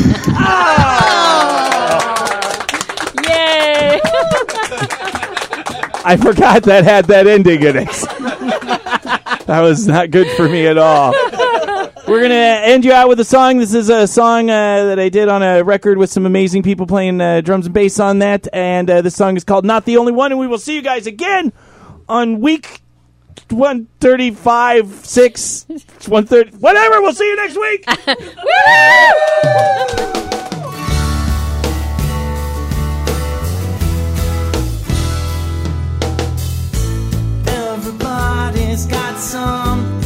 Yay! I forgot that had that ending in it. that was not good for me at all. We're gonna end you out with a song. This is a song uh, that I did on a record with some amazing people playing uh, drums and bass on that, and uh, this song is called "Not the Only One." And we will see you guys again on week one thirty five, six, one thirty, whatever. We'll see you next week. [laughs] [laughs] Everybody's got something